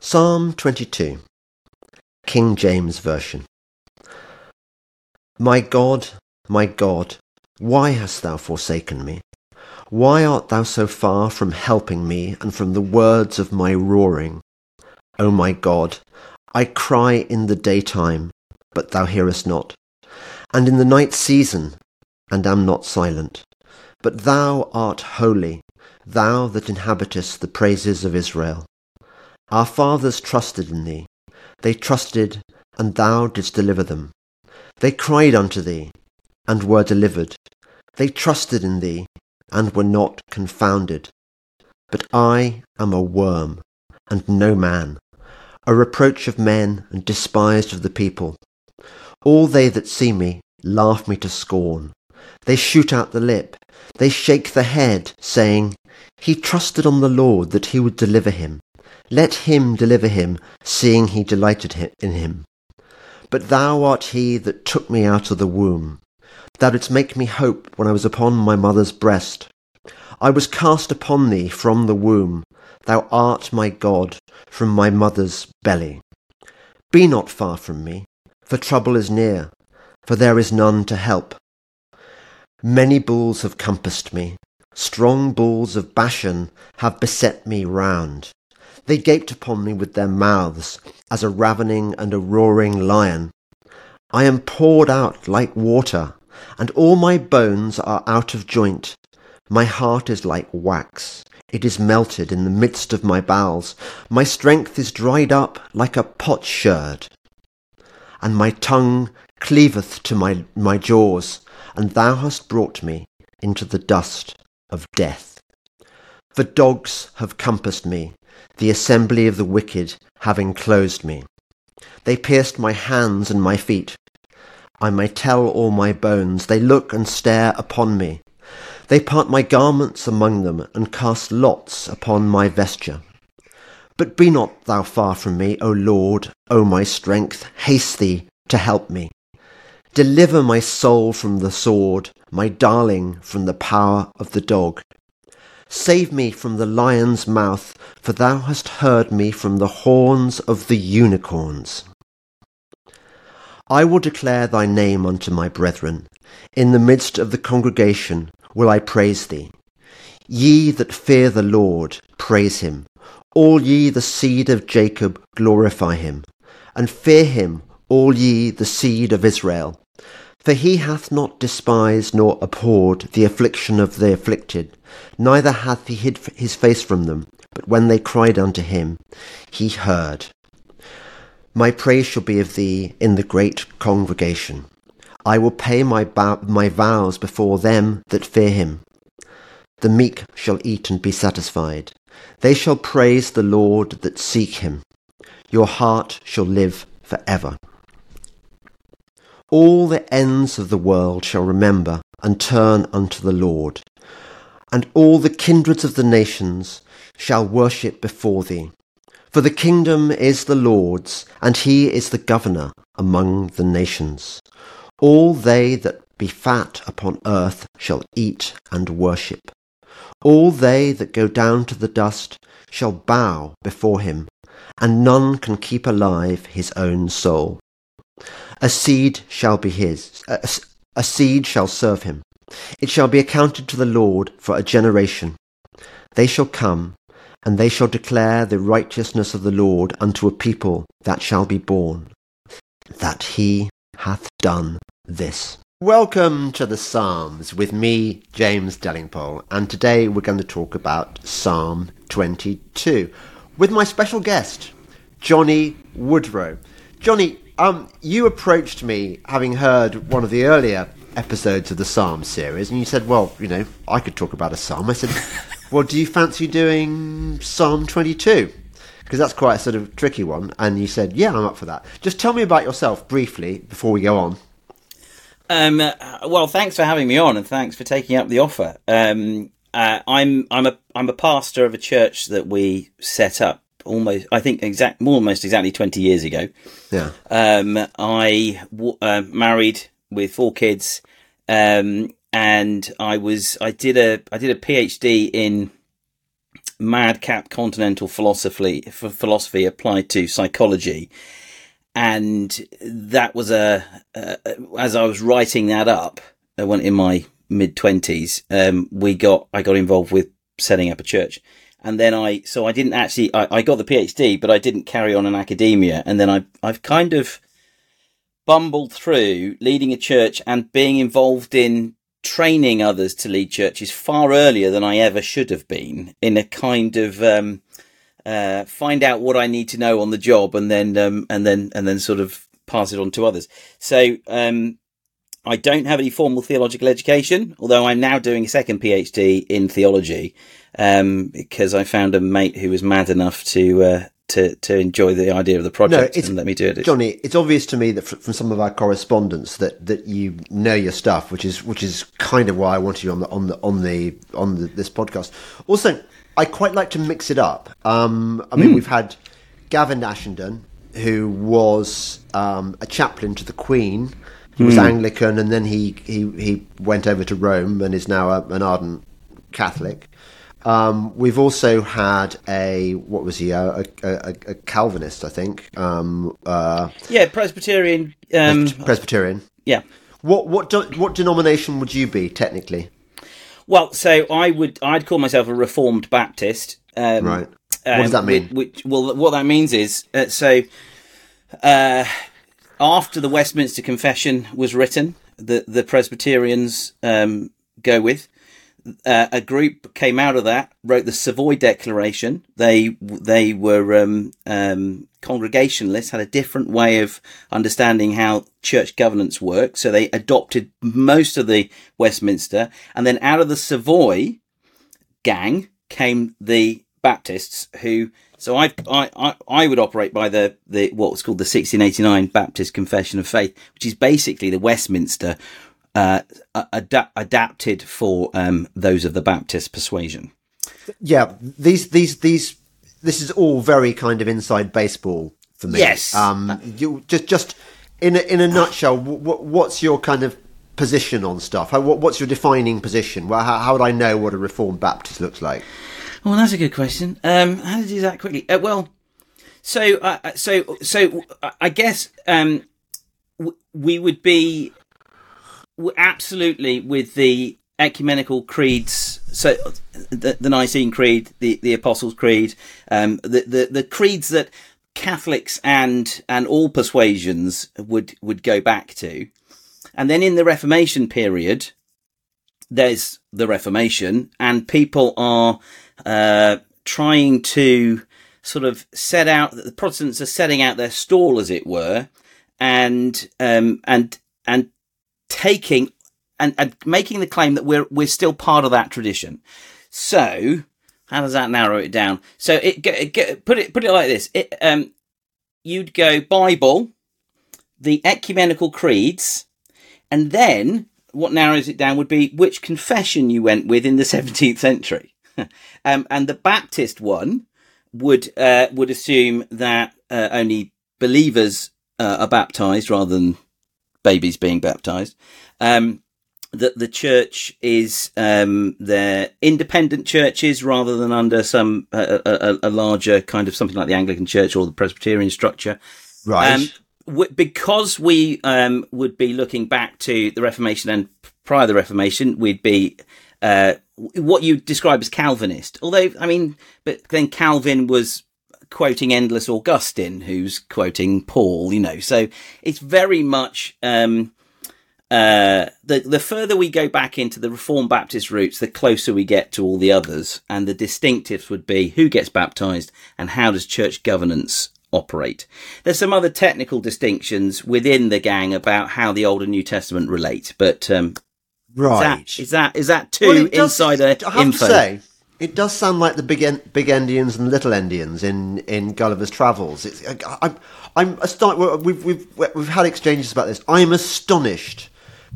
Psalm 22, King James Version. My God, my God, why hast thou forsaken me? Why art thou so far from helping me and from the words of my roaring? O my God, I cry in the daytime, but thou hearest not, and in the night season, and am not silent. But thou art holy, thou that inhabitest the praises of Israel. Our fathers trusted in thee. They trusted, and thou didst deliver them. They cried unto thee, and were delivered. They trusted in thee, and were not confounded. But I am a worm, and no man, a reproach of men, and despised of the people. All they that see me laugh me to scorn. They shoot out the lip, they shake the head, saying, He trusted on the Lord that he would deliver him. Let him deliver him, seeing he delighted in him. But thou art he that took me out of the womb. Thou didst make me hope when I was upon my mother's breast. I was cast upon thee from the womb. Thou art my God from my mother's belly. Be not far from me, for trouble is near, for there is none to help. Many bulls have compassed me, strong bulls of Bashan have beset me round. They gaped upon me with their mouths, as a ravening and a roaring lion. I am poured out like water, and all my bones are out of joint. My heart is like wax, it is melted in the midst of my bowels. My strength is dried up like a potsherd, and my tongue cleaveth to my, my jaws, and thou hast brought me into the dust of death. The dogs have compassed me, the assembly of the wicked have enclosed me. They pierced my hands and my feet. I may tell all my bones. They look and stare upon me. They part my garments among them, and cast lots upon my vesture. But be not thou far from me, O Lord, O my strength, haste thee to help me. Deliver my soul from the sword, my darling from the power of the dog. Save me from the lion's mouth, for thou hast heard me from the horns of the unicorns. I will declare thy name unto my brethren. In the midst of the congregation will I praise thee. Ye that fear the Lord, praise him. All ye the seed of Jacob, glorify him. And fear him, all ye the seed of Israel. For he hath not despised nor abhorred the affliction of the afflicted, neither hath he hid his face from them. But when they cried unto him, he heard. My praise shall be of thee in the great congregation. I will pay my, bow- my vows before them that fear him. The meek shall eat and be satisfied. They shall praise the Lord that seek him. Your heart shall live for ever. All the ends of the world shall remember and turn unto the Lord, and all the kindreds of the nations shall worship before thee. For the kingdom is the Lord's, and he is the governor among the nations. All they that be fat upon earth shall eat and worship. All they that go down to the dust shall bow before him, and none can keep alive his own soul. A seed shall be his, a, a seed shall serve him. It shall be accounted to the Lord for a generation. They shall come, and they shall declare the righteousness of the Lord unto a people that shall be born, that he hath done this. Welcome to the Psalms with me, James Delingpole, and today we're going to talk about Psalm 22 with my special guest, Jonny Woodrow. Jonny, um, you approached me having heard one of the earlier episodes of the Psalm series, and you said, "Well, you know, I could talk about a psalm." I said, "Well, do you fancy doing Psalm 22?" Because that's quite a sort of tricky one. And you said, "Yeah, I'm up for that." Just tell me about yourself briefly before we go on. Um, uh, well, thanks for having me on, and thanks for taking up the offer. Um, uh, I'm I'm a I'm a pastor of a church that we set up almost I think exact more almost exactly twenty years ago. Yeah. Um, I w- uh, married with four kids, um, and I was I did a I did a PhD in madcap continental philosophy philosophy applied to psychology, and that was a uh, as I was writing that up, I went in my mid twenties. Um, we got I got involved with setting up a church, and then I so I didn't actually I, I got the PhD, but I didn't carry on in academia, and then I I've kind of bumbled through leading a church and being involved in training others to lead churches far earlier than I ever should have been in a kind of um, uh, find out what I need to know on the job and then um, and then and then sort of pass it on to others. So um, I don't have any formal theological education, although I'm now doing a second PhD in theology um, because I found a mate who was mad enough to uh, to to enjoy the idea of the project no, and let me do it. Jonny, it's obvious to me that from some of our correspondence that, that you know your stuff, which is which is kind of why I wanted you on the on the on the on the, this podcast. Also, I quite like to mix it up. Um, I mean, mm. we've had Gavin Ashenden, who was um, a chaplain to the Queen. He was mm. Anglican, and then he, he, he went over to Rome and is now a, an ardent Catholic. Um, we've also had a what was he a, a, a Calvinist, I think. Um, uh, yeah, Presbyterian. Um, Presbyterian. Yeah. What what do, what denomination would you be technically? Well, so I would I'd call myself a Reformed Baptist. Um, right. What does that mean? Which, which, well, what that means is uh, so. Uh, after the Westminster Confession was written, the the Presbyterians um, go with uh, a group came out of that, wrote the Savoy Declaration. They they were um, um, congregationalists, had a different way of understanding how church governance worked. So they adopted most of the Westminster, and then out of the Savoy gang came the Baptists, who. So I, I, I would operate by the, the what's called the 1689 Baptist Confession of Faith, which is basically the Westminster uh, ad- adapted for um, those of the Baptist persuasion. Yeah, these these these this is all very kind of inside baseball for me. Yes. Um, you just just in a, in a nutshell, w- what's your kind of position on stuff? How, what, what's your defining position? Well, how, how, would I know what a Reformed Baptist looks like? Well, that's a good question. Um, how to do that quickly? Uh, well, so uh, uh so so I guess um, w- we would be absolutely with the ecumenical creeds so the, the nicene creed the, the apostles creed um, the, the the creeds that catholics and and all persuasions would would go back to. And then in the reformation period there's the reformation and people are uh, trying to sort of set out the protestants are setting out their stall as it were and um, and and taking and, and making the claim that we're we're still part of that tradition. So how does that narrow it down? So it, it, it put it put it like this: it, um, you'd go Bible, the ecumenical creeds, and then what narrows it down would be which confession you went with in the 17th century. um, and the Baptist one would uh, would assume that uh, only believers uh, are baptized rather than babies being baptized. Um, that the church is um, they're independent churches rather than under some uh, a, a, larger kind of something like the Anglican Church or the Presbyterian structure. Right. Um, w- because we um, would be looking back to the Reformation and prior to the Reformation, we'd be uh, what you describe as Calvinist. Although, I mean, but then Calvin was quoting endless Augustine, who's quoting Paul, you know. So it's very much um, uh, the the further we go back into the Reformed Baptist roots, the closer we get to all the others. And the distinctives would be who gets baptized and how does church governance operate. There's some other technical distinctions within the gang about how the Old and New Testament relate, but um, right is that is that, is that too well, does, insider info? To say, it does sound like the big en- big Endians and little Endians in, in Gulliver's Travels. It's, I, I'm I'm astonished. We've we've we've had exchanges about this. I'm astonished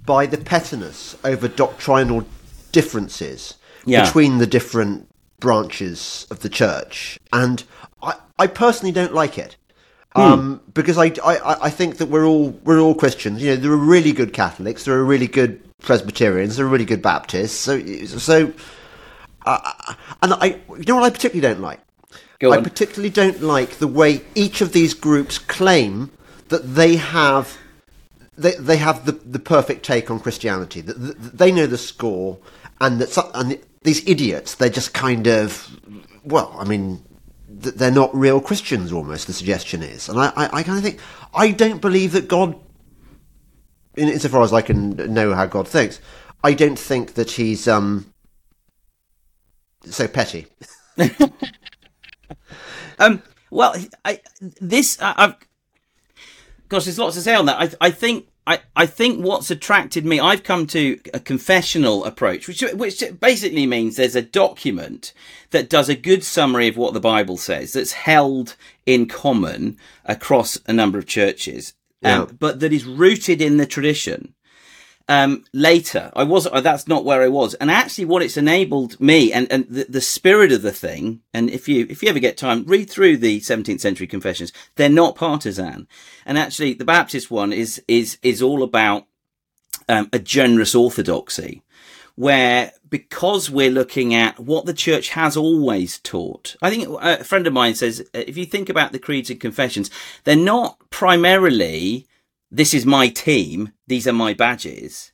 by the pettiness over doctrinal differences yeah. between the different branches of the church, and I, I personally don't like it. Hmm. Um, because I, I, I think that we're all we're all Christians. You know, there are really good Catholics, there are really good Presbyterians, there are really good Baptists. So so uh, and I, you know what I particularly don't like. I particularly don't like the way each of these groups claim that they have they, they have the, the perfect take on Christianity. That, that they know the score, and that some, and these idiots they're just kind of well, I mean, they're not real Christians. Almost the suggestion is, and I, I, I kind of think I don't believe that God, in, insofar as I can know how God thinks, I don't think that he's um so petty. Um, well, I, this I, I've gosh, there's lots to say on that. I, I think I, I think what's attracted me, I've come to a confessional approach, which which basically means there's a document that does a good summary of what the Bible says, that's held in common across a number of churches, um, but that is rooted in the tradition um, later. I was uh, that's not where I was, and actually, what it's enabled me and and the, the spirit of the thing. And if you if you ever get time, read through the 17th century confessions. They're not partisan, and actually, the Baptist one is is is all about um, a generous orthodoxy. Where, because we're looking at what the church has always taught, I think uh, a friend of mine says, uh, if you think about the creeds and confessions, they're not primarily this is my team, these are my badges.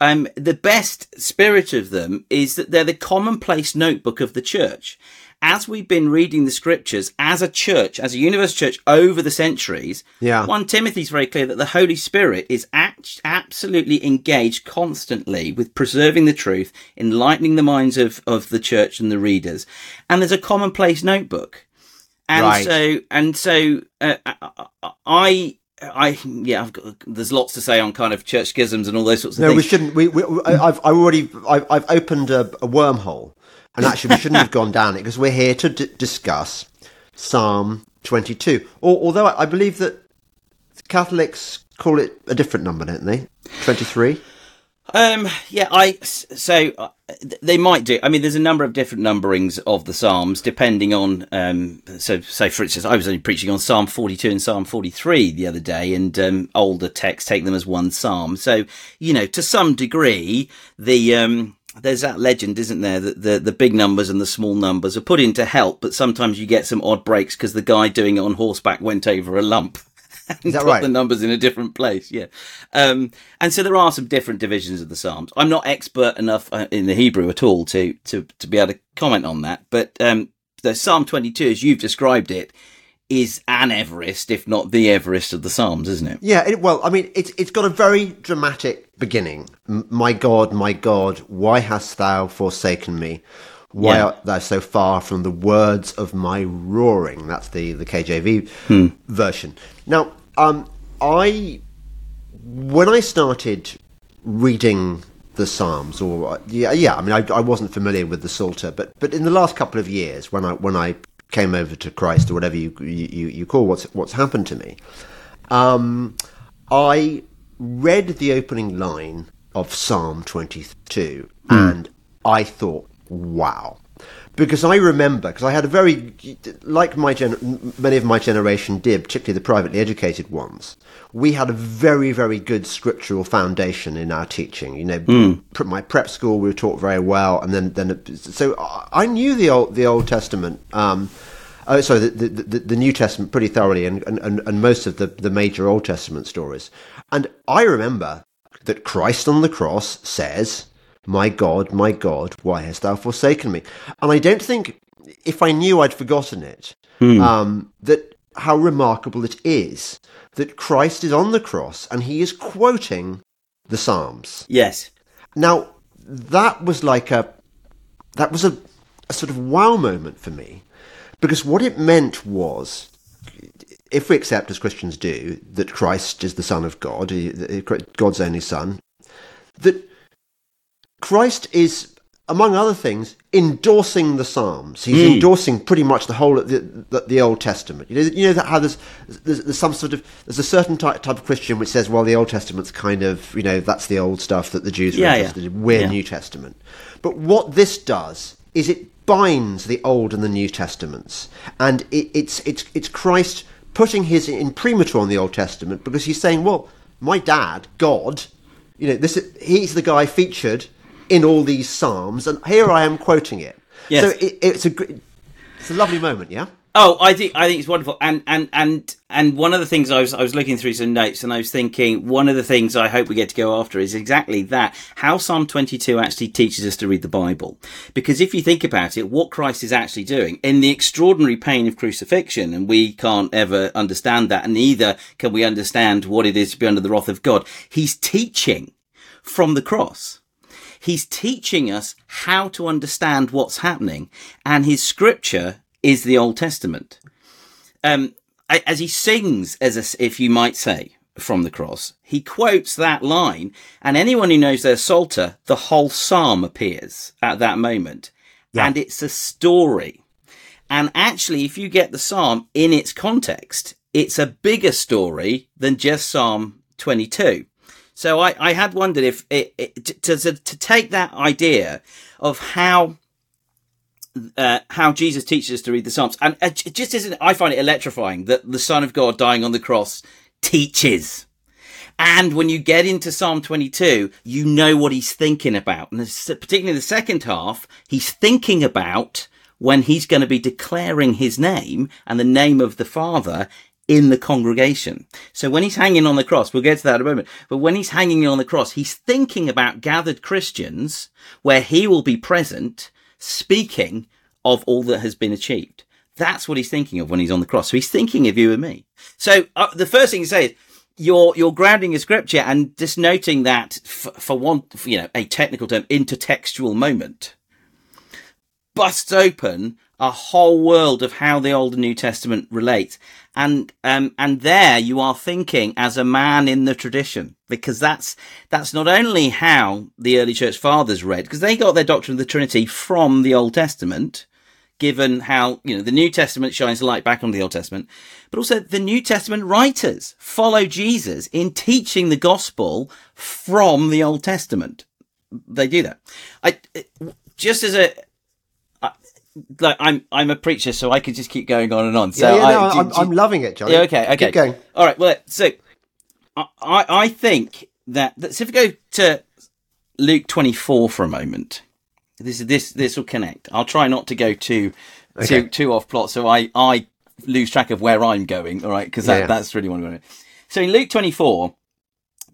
Um, the best spirit of them is that they're the commonplace notebook of the church. As we've been reading the scriptures as a church, as a universal church over the centuries, Yeah. 1 Timothy's very clear that the Holy Spirit is act- absolutely engaged constantly with preserving the truth, enlightening the minds of, of the church and the readers. And there's a commonplace notebook. And Right. so, and so, uh, I, I, yeah, I've got, there's lots to say on kind of church schisms and all those sorts of things. No, we shouldn't. We, we I- I've, I've already, I've, I've opened a, a wormhole, and actually, we shouldn't have gone down it because we're here to d- discuss Psalm 22. Or, although I, I believe that Catholics call it a different number, don't they? 23. Um, yeah, I so uh, they might do. I mean, there's a number of different numberings of the psalms depending on. Um, so, say for instance, I was only preaching on Psalm 42 and Psalm 43 the other day, and um, older texts take them as one psalm. So, you know, to some degree, the um, there's that legend, isn't there, that the the big numbers and the small numbers are put in to help, but sometimes you get some odd breaks because the guy doing it on horseback went over a lump. And Is that put right? the numbers in a different place. Yeah. Um, and so there are some different divisions of the Psalms. I'm not expert enough uh, in the Hebrew at all to, to, to be able to comment on that. But, um, the Psalm 22, as you've described it, is an Everest, if not the Everest of the Psalms, isn't it? Yeah, it, well, I mean, it's it's got a very dramatic beginning. My God, my God, why hast thou forsaken me? Why Yeah. art thou so far from the words of my roaring? That's the the KJV version. Now, um, I when I started reading the Psalms, or yeah, yeah, I mean, I, I wasn't familiar with the Psalter, but but in the last couple of years, when I when I came over to Christ, or whatever you you, you call what's what's happened to me, um, I read the opening line of Psalm 22 and I thought, wow. Because I remember, because I had a very, like my gen- many of my generation did, particularly the privately educated ones, we had a very, very good scriptural foundation in our teaching. You know, pr- my prep school we were taught very well, and then then so I- knew the old the Old Testament. Um, Oh, sorry, the, the, the, New Testament pretty thoroughly, and, and, and and most of the, the major Old Testament stories. And I remember that Christ on the cross says, My God, my God, why hast thou forsaken me? And I don't think, if I knew I'd forgotten it, um, that how remarkable it is that Christ is on the cross and he is quoting the Psalms. Yes. Now, that was like a that was a, a sort of wow moment for me because what it meant was if we accept as Christians do that Christ is the son of God, God's only son, that Christ is among other things endorsing the Psalms. He's hmm. endorsing pretty much the whole of the, the, the Old Testament. You know, you know that how there's, there's there's some sort of there's a certain type, type of Christian which says, well, the Old Testament's kind of you know that's the old stuff that the Jews were Yeah, yeah. interested in. We're Yeah. New Testament. But what this does is it binds the Old and the New Testaments, and it, it's it's it's Christ putting his imprimatur on the Old Testament because he's saying, well, my dad, God, you know, this he's the guy featured in all these psalms, and here I am quoting it. Yes. So it, it's a it's a lovely moment, yeah. Oh, I think I think it's wonderful, and and and and one of the things I was I was looking through some notes, and I was thinking one of the things I hope we get to go after is exactly that how Psalm twenty two actually teaches us to read the Bible, because if you think about it, what Christ is actually doing in the extraordinary pain of crucifixion, and we can't ever understand that, and neither can we understand what it is to be under the wrath of God. He's teaching from the cross. He's teaching us how to understand what's happening, and his scripture is the Old Testament. Um, as he sings, as a, if you might say, from the cross, he quotes that line, and anyone who knows their Psalter, the whole psalm appears at that moment, Yeah. and it's a story. And actually, if you get the psalm in its context, it's a bigger story than just Psalm 22. So I, I had wondered if it, it to, to, to take that idea of how uh, how Jesus teaches us to read the Psalms, and it just isn't. I find it electrifying that the Son of God dying on the cross teaches. And when you get into Psalm 22, you know what he's thinking about. And particularly the second half, he's thinking about when he's going to be declaring his name and the name of the Father in the congregation. So when he's hanging on the cross, we'll get to that in a moment, but when he's hanging on the cross, he's thinking about gathered Christians where he will be present speaking of all that has been achieved. That's what he's thinking of when he's on the cross. So he's thinking of you and me. So uh, the first thing to say is you're you're grounding your scripture and just noting that f- for one, you know, a technical term, intertextual moment busts open a whole world of how the Old and New Testament relate. And, um, and there you are thinking as a man in the tradition, because that's, that's not only how the early church fathers read, because they got their doctrine of the Trinity from the Old Testament, given how, you know, the New Testament shines light back on the Old Testament, but also the New Testament writers follow Jesus in teaching the gospel from the Old Testament. They do that. I, just as a, like I'm I'm a preacher, so I could just keep going on and on. So yeah, yeah, no, I, do- I'm, loving it, Jonny. yeah, okay, okay. Keep going. All right. Well, so I I think that, that so if we go to Luke 24 for a moment, this is this this will connect. I'll try not to go too Okay. too too off plot, so I I lose track of where I'm going. All right, because that, yeah. that's really what I'm going to. So in Luke 24.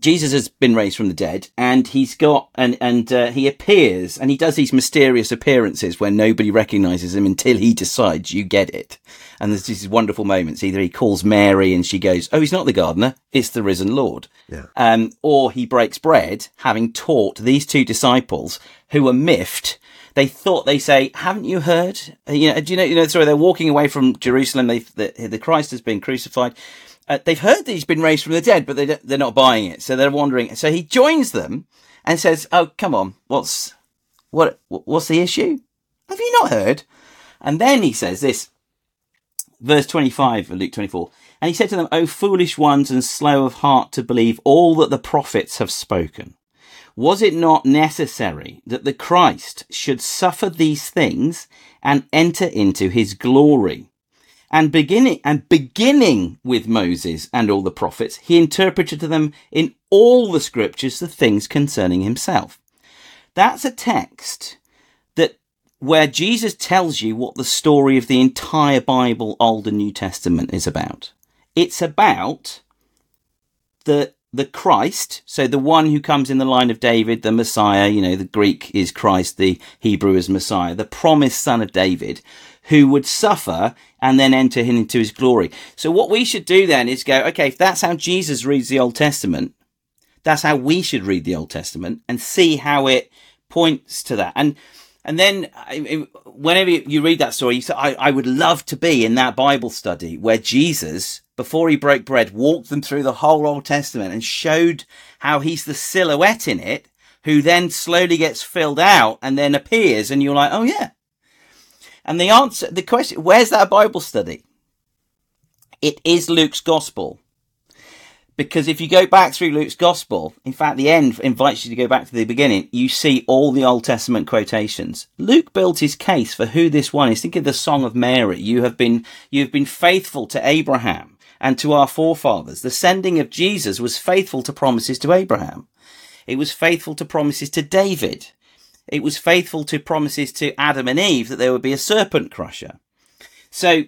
Jesus has been raised from the dead, and he's got and and uh, he appears, and he does these mysterious appearances where nobody recognizes him until he decides you get it. And there's these wonderful moments. Either he calls Mary, and she goes, "Oh, he's not the gardener; it's the risen Lord." Yeah. Um, or he breaks bread, having taught these two disciples who were miffed. They thought they say, "Haven't you heard?" Uh, You know, do you know? You know, sorry, they're walking away from Jerusalem. They the, the Christ has been crucified. Uh, they've heard that he's been raised from the dead, but they they're not buying it. So they're wondering. So he joins them and says, "Oh, come on, what's what? What's the issue? Have you not heard?" And then he says this, verse twenty-five of Luke twenty-four. And he said to them, "O foolish ones and slow of heart to believe all that the prophets have spoken." Was it not necessary that the Christ should suffer these things and enter into his glory? And beginning, and beginning with Moses and all the prophets, he interpreted to them in all the scriptures the things concerning himself. That's a text that where Jesus tells you what the story of the entire Bible, Old and New Testament is about. It's about the the Christ, so the one who comes in the line of David, the Messiah, you know, the Greek is Christ, the Hebrew is Messiah, the promised son of David, who would suffer and then enter into his glory. So what we should do then is go, okay, if that's how Jesus reads the Old Testament, that's how we should read the Old Testament and see how it points to that. And and then whenever you read that story, you say, I, I would love to be in that Bible study where Jesus, before he broke bread, walked them through the whole Old Testament and showed how he's the silhouette in it, who then slowly gets filled out and then appears, and you're like, oh yeah. And the answer, the question, where's that Bible study? It is Luke's gospel. Because if you go back through Luke's gospel, in fact, the end invites you to go back to the beginning, you see all the Old Testament quotations. Luke built his case for who this one is. Think of the Song of Mary. You have been, you have been faithful to Abraham and to our forefathers. The sending of Jesus was faithful to promises to Abraham. It was faithful to promises to David. It was faithful to promises to Adam and Eve that there would be a serpent crusher. So,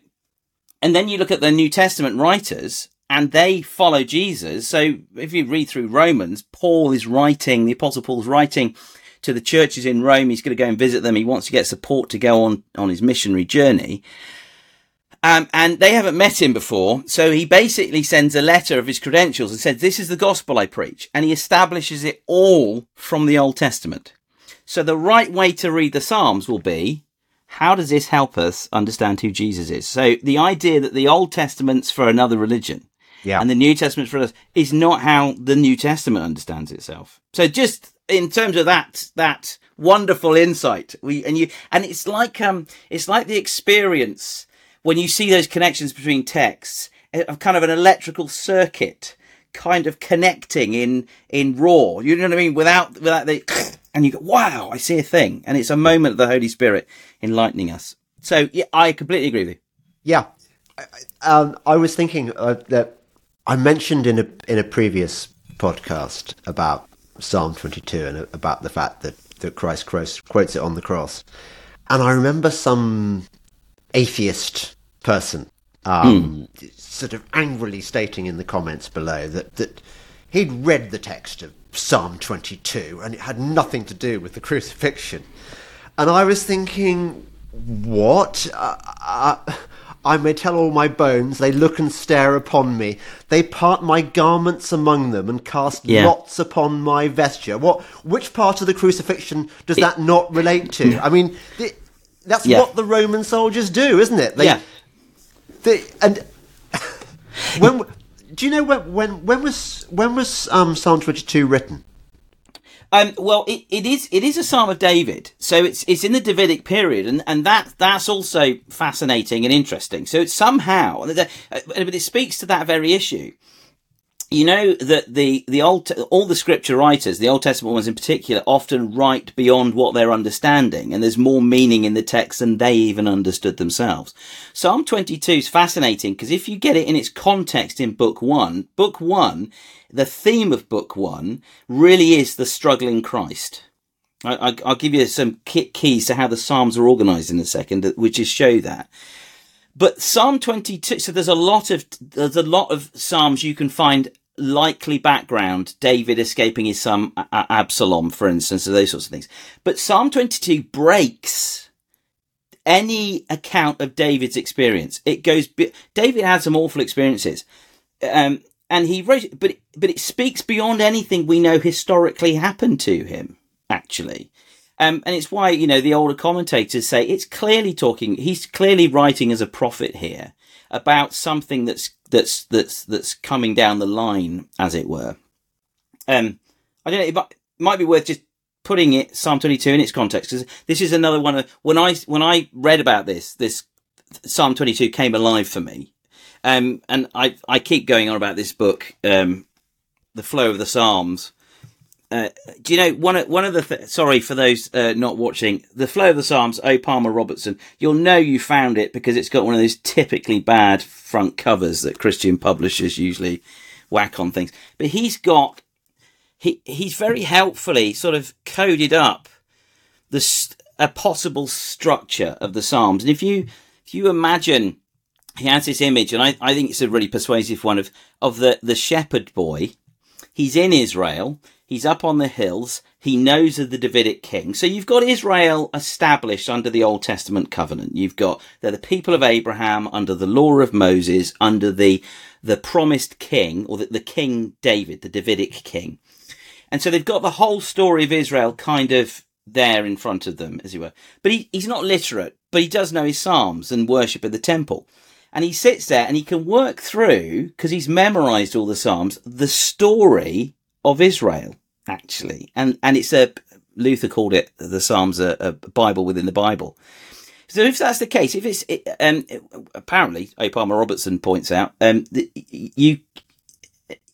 and then you look at the New Testament writers and they follow Jesus. So if you read through Romans, Paul is writing, the Apostle Paul's writing to the churches in Rome. He's going to go and visit them. He wants to get support to go on, on his missionary journey. Um, and they haven't met him before. So he basically sends a letter of his credentials and says, this is the gospel I preach. And he establishes it all from the Old Testament. So the right way to read the Psalms will be, how does this help us understand who Jesus is? So the idea that the Old Testament's for another religion Yeah. and the New Testament's for us is not how the New Testament understands itself. So just in terms of that, that wonderful insight, we, and you, and it's like, um, it's like the experience when you see those connections between texts of kind of an electrical circuit kind of connecting in, in raw, you know what I mean? Without, without the, and you go, wow, I see a thing. And it's a moment of the Holy Spirit enlightening us. So yeah, I completely agree with you. Yeah, I, um, I was thinking uh, that I mentioned in a in a previous podcast about Psalm twenty two and about the fact that that Christ quotes, quotes it on the cross, and I remember some atheist person um, sort of angrily stating in the comments below that that he'd read the text of Psalm twenty two and it had nothing to do with the crucifixion, and I was thinking, what? Uh, uh, I may tell all my bones, they look and stare upon me. They part my garments among them and cast Yeah. lots upon my vesture. What? Which part of the crucifixion does that not relate to? I mean, th- that's Yeah. what the Roman soldiers do, isn't it? They, Yeah. they, and when do you know when when when was when was um, Psalm twenty two written? Um, well, it, it is it is a Psalm of David, so it's it's in the Davidic period, and, and that that's also fascinating and interesting. So it's somehow, uh, but it speaks to that very issue. You know that the the old all the scripture writers, the Old Testament ones in particular, often write beyond what they're understanding, and there's more meaning in the text than they even understood themselves. Psalm 22 is fascinating because if you get it in its context in Book One, Book One the theme of book one really is the struggling Christ. I, I, I'll give you some keys to how the Psalms are organized in a second, which is show that. But Psalm 22, so there's a lot of, there's a lot of Psalms you can find likely background, David escaping his son Absalom, for instance, or those sorts of things. But Psalm 22 breaks any account of David's experience. It goes, David had some awful experiences. Um, and he wrote but but it speaks beyond anything we know historically happened to him. Actually, um, and it's why you know the older commentators say it's clearly talking. He's clearly writing as a prophet here about something that's that's that's that's coming down the line, as it were. Um, I don't know. It might, be worth just putting it Psalm twenty two in its context because this is another one of when I when I read about this this Psalm twenty two came alive for me um, and I I keep going on about this book, um, the flow of the Psalms. Uh, do you know one of one of the th- sorry for those uh, not watching the flow of the Psalms? O Palmer Robertson, you'll know you found it because it's got one of those typically bad front covers that Christian publishers usually whack on things. But he's got he he's very helpfully sort of coded up the st- a possible structure of the Psalms, and if you if you imagine he has this image, and I, I think it's a really persuasive one of of the the shepherd boy. He's in Israel. He's up on the hills. He knows of the Davidic king. So you've got Israel established under the Old Testament covenant. You've got they're the people of Abraham under the law of Moses, under the the promised king or the, the king David, the Davidic king. And so they've got the whole story of Israel kind of there in front of them, as it were. But he, he's not literate, but he does know his psalms and worship at the temple. And he sits there and he can work through, because he's memorized all the psalms, the story of Israel, actually. And, and it's a, Luther called it, the psalms, a, a Bible within the Bible. So if that's the case, if it's, it, um, apparently, A. Palmer Robertson points out, um, that you,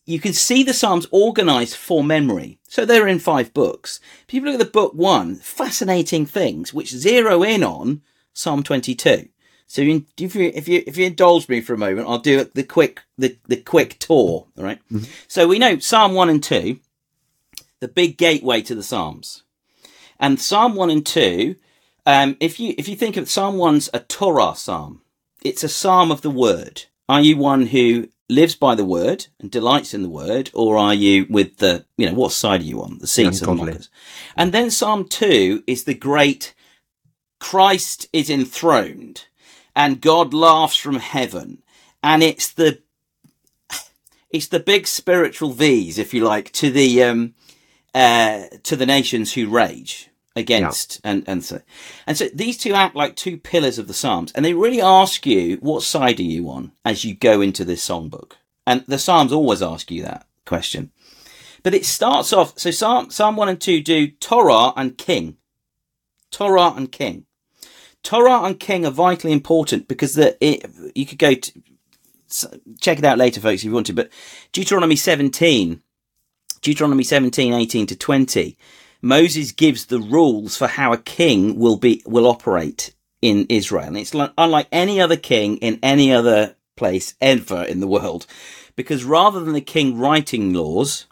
you can see the Psalms organized for memory. So they're in five books. If you look at the book one, fascinating things which zero in on Psalm 22. So if you if you if you indulge me for a moment, I'll do the quick the, the quick tour. All right? So we know Psalm one and two, the big gateway to the Psalms, And Psalm one and two, um, if you if you think of Psalm one's a Torah psalm, it's a psalm of the word. Are you one who lives by the word and delights in the word, or are you with the you know what side are you on? The seats of the mockers. And then Psalm two is the great Christ is enthroned and God laughs from heaven. And it's the, it's the big spiritual V's, if you like, to the, um, uh, to the nations who rage against yeah. and, and so, and so these two act like two pillars of the Psalms and they really ask you, what side are you on as you go into this songbook? And the Psalms always ask you that question. But it starts off, so Psalm, Psalm 1 and 2 do Torah and King. Torah and King. Torah and King are vitally important because the, it, you could go to, check it out later, folks, if you want to. But Deuteronomy 17, Deuteronomy 17, 18 to 20, Moses gives the rules for how a king will be, will operate in Israel. And it's unlike any other king in any other place ever in the world. Because rather than the king writing laws,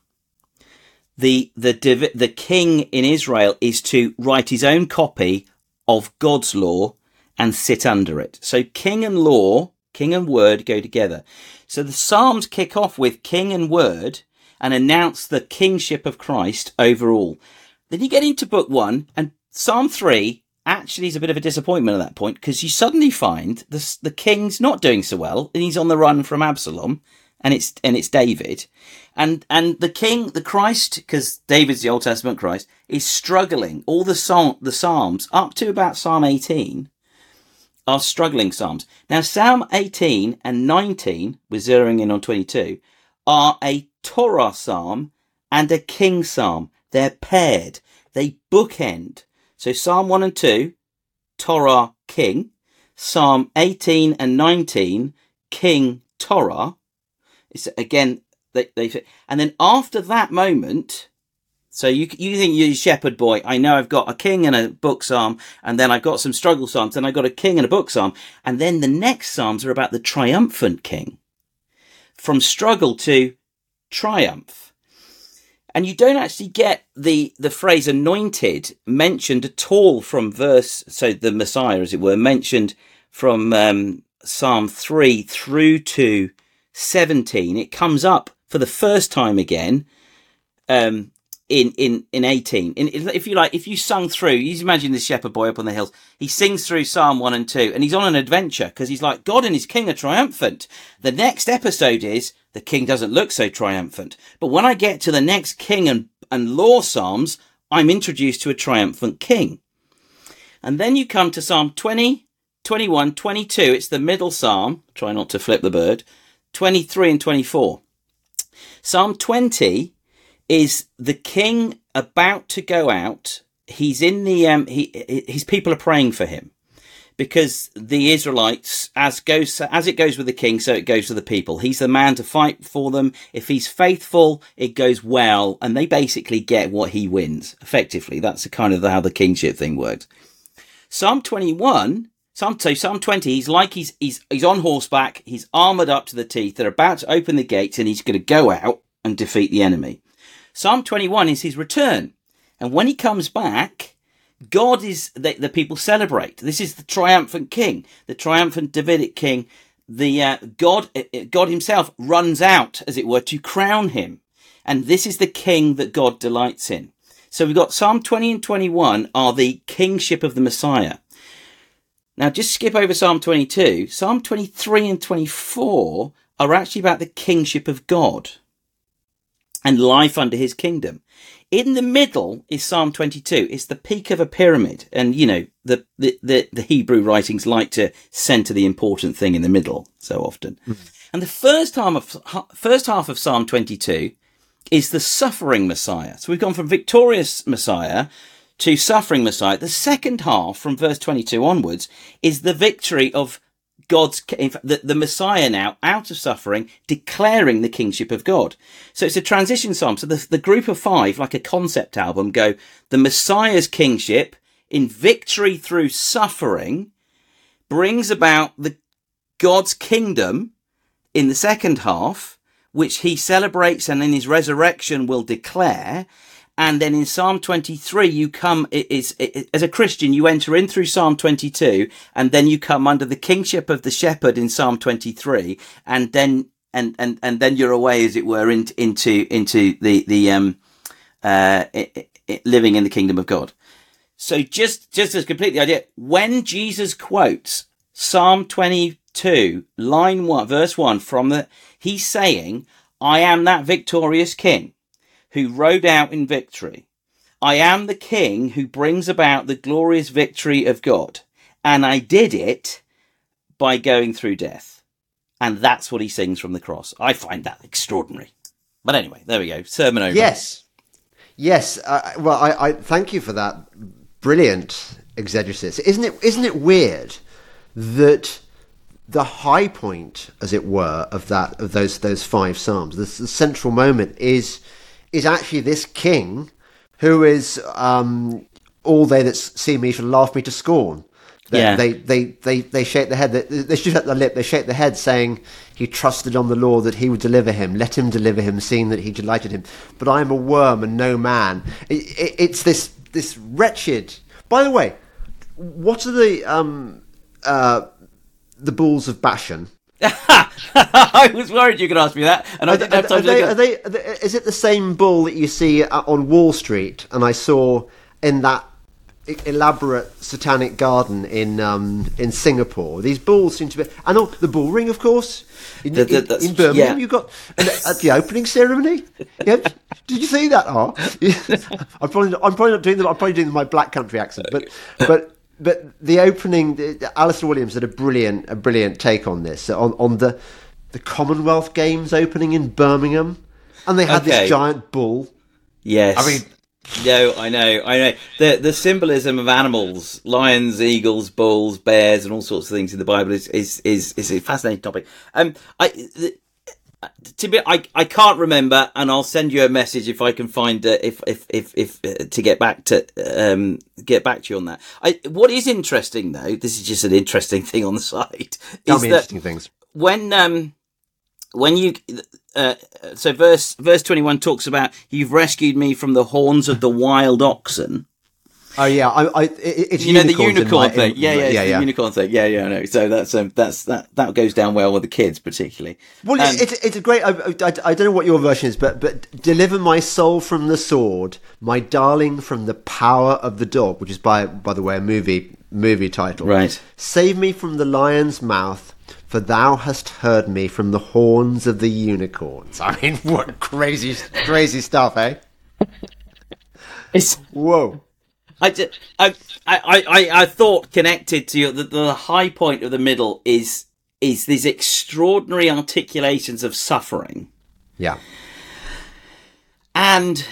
the, the, the king in Israel is to write his own copy of God's law and sit under it. So king and law, king and word go together. So the Psalms kick off with king and word and announce the kingship of Christ over all. Then you get into book one and Psalm three actually is a bit of a disappointment at that point because you suddenly find the, the king's not doing so well and he's on the run from Absalom and it's and it's David, and and the King, the Christ, because David's the Old Testament Christ, is struggling. All the song, the Psalms up to about Psalm eighteen are struggling psalms. Now Psalm eighteen and nineteen, we're zeroing in on twenty two, are a Torah psalm and a King psalm. They're paired. They bookend. So Psalm one and two, Torah King. Psalm eighteen and nineteen, King Torah it's again they, they and then after that moment, so you you think you're shepherd boy. I know I've got a king and a book psalm, and then I've got some struggle psalms, and I've got a king and a book psalm, and then the next psalms are about the triumphant king, from struggle to triumph. And you don't actually get the, the phrase anointed mentioned at all from verse, so the Messiah, as it were, mentioned from um, Psalm 3 through to 17, it comes up for the first time again um, in in in 18. In, if you like, if you sung through, you imagine this shepherd boy up on the hills. He sings through Psalm 1 and 2, and he's on an adventure because he's like, God and his king are triumphant. The next episode is the king doesn't look so triumphant. But when I get to the next king and, and law Psalms, I'm introduced to a triumphant king. And then you come to Psalm 20, 21, 22. It's the middle Psalm. Try not to flip the bird. 23 and 24. Psalm 20 is the king about to go out. He's in the, um, he, his people are praying for him because the Israelites, as goes, as it goes with the king, so it goes with the people. He's the man to fight for them. If he's faithful, it goes well, and they basically get what he wins. Effectively, that's the kind of how the kingship thing works. Psalm 21 Psalm, so Psalm 20, he's like he's, he's, he's on horseback, he's armoured up to the teeth, they're about to open the gates and he's going to go out and defeat the enemy. Psalm 21 is his return. And when he comes back, God is, the, the people celebrate. This is the triumphant king, the triumphant Davidic king. The, uh, God, uh, uh, God himself runs out, as it were, to crown him. And this is the king that God delights in. So we've got Psalm 20 and 21 are the kingship of the Messiah. Now, just skip over Psalm 22. Psalm 23 and 24 are actually about the kingship of God and life under his kingdom. In the middle is Psalm 22. It's the peak of a pyramid. And, you know, the, the, the, the Hebrew writings like to center the important thing in the middle so often. Mm-hmm. And the first half of, first half of Psalm 22 is the suffering Messiah. So we've gone from victorious Messiah to suffering Messiah. The second half, from verse 22 onwards, is the victory of God's, the, the Messiah now out of suffering, declaring the kingship of God. So it's a transition psalm. So the, the group of five, like a concept album, go the Messiah's kingship in victory through suffering brings about the God's kingdom in the second half, which he celebrates and in his resurrection will declare. And then in Psalm 23, you come, it is, it, as a Christian, you enter in through Psalm 22, and then you come under the kingship of the shepherd in Psalm 23, and then, and, and, and then you're away, as it were, in, into, into the, the, um, uh, it, it, living in the kingdom of God. So just, just as complete the idea, when Jesus quotes Psalm 22, line one, verse one from the, he's saying, I am that victorious king who rode out in victory. I am the king who brings about the glorious victory of God. And I did it by going through death. And that's what he sings from the cross. I find that extraordinary. But anyway, there we go. Sermon over. Yes. Yes. Uh, well, I, I thank you for that brilliant exegesis. Isn't it? Isn't it weird that the high point, as it were, of that of those those five psalms, the, the central moment is is actually this king who is um, all they that see me shall laugh me to scorn. They, Yeah. they, they, they, they shake their head. They, they shoot at their lip. They shake their head, saying, "He trusted on the Lord that He would deliver him. Let Him deliver him, seeing that He delighted him." But I am a worm and no man. It, it, it's this this wretched. By the way, what are the um uh the bulls of Bashan? I was worried you could ask me that, and I didn't are- have time are they, are they, are they- is it the same bull that you see on Wall Street? And I saw in that elaborate satanic garden in um, in Singapore. These bulls seem to be, and oh, the bull ring, of course, in, The- the- in- in Birmingham. yeah. You got and at the opening ceremony. Yeah, did you see that? Oh, I'm probably not, I'm probably not doing them. I'm probably doing my black country accent, but but. But the opening, the, Alistair Williams had a brilliant, a brilliant take on this on on the the Commonwealth Games opening in Birmingham, and they had Okay. this giant bull. Yes. I mean- no, I know, I know. The the symbolism of animals, lions, eagles, bulls, bears, and all sorts of things in the Bible is is is, is a fascinating topic. Um, I. The, to be, I, I can't remember, and I'll send you a message if I can find uh, if if if if uh, to get back to um get back to you on that. I what is interesting though, this is just an interesting thing on the side, Tell is me that interesting things. when um when you uh, so verse verse 21 talks about you've rescued me from the horns of the wild oxen Oh yeah, I, I, it, it's you know the unicorn my- thing in- yeah yeah, it's yeah, the yeah. unicorn thing yeah yeah I know so that's um, that's that that goes down well with the kids particularly Well, Um, it's it's a great. I, I, I don't know what your version is, but but deliver my soul from the sword, my darling from the power of the dog, which is by by the way a movie movie title. Right. Save me from the lion's mouth, for thou hast heard me from the horns of the unicorns. I mean, what crazy crazy stuff, eh? it's Whoa. I, I, I, I, I thought connected to the, the high point of the middle is is these extraordinary articulations of suffering Yeah. and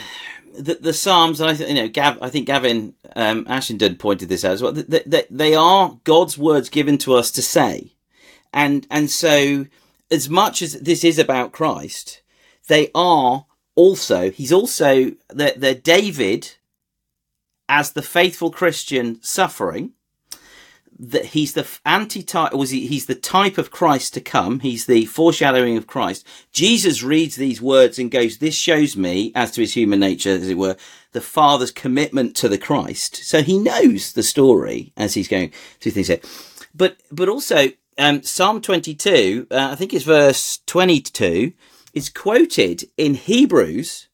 the, the Psalms, and I think you know, Gav, I think Gavin um, Ashenden pointed this out as well. That, that they are God's words given to us to say, and and so as much as this is about Christ, they are also he's also that they're David as the faithful Christian suffering. That he's the anti-type, was he, he's the type of Christ to come. He's the foreshadowing of Christ. Jesus reads these words and goes, "This shows me, as to his human nature, as it were, the Father's commitment to the Christ." So he knows the story as he's going through things here. But but also um, Psalm twenty-two, uh, I think it's verse twenty-two, is quoted in Hebrews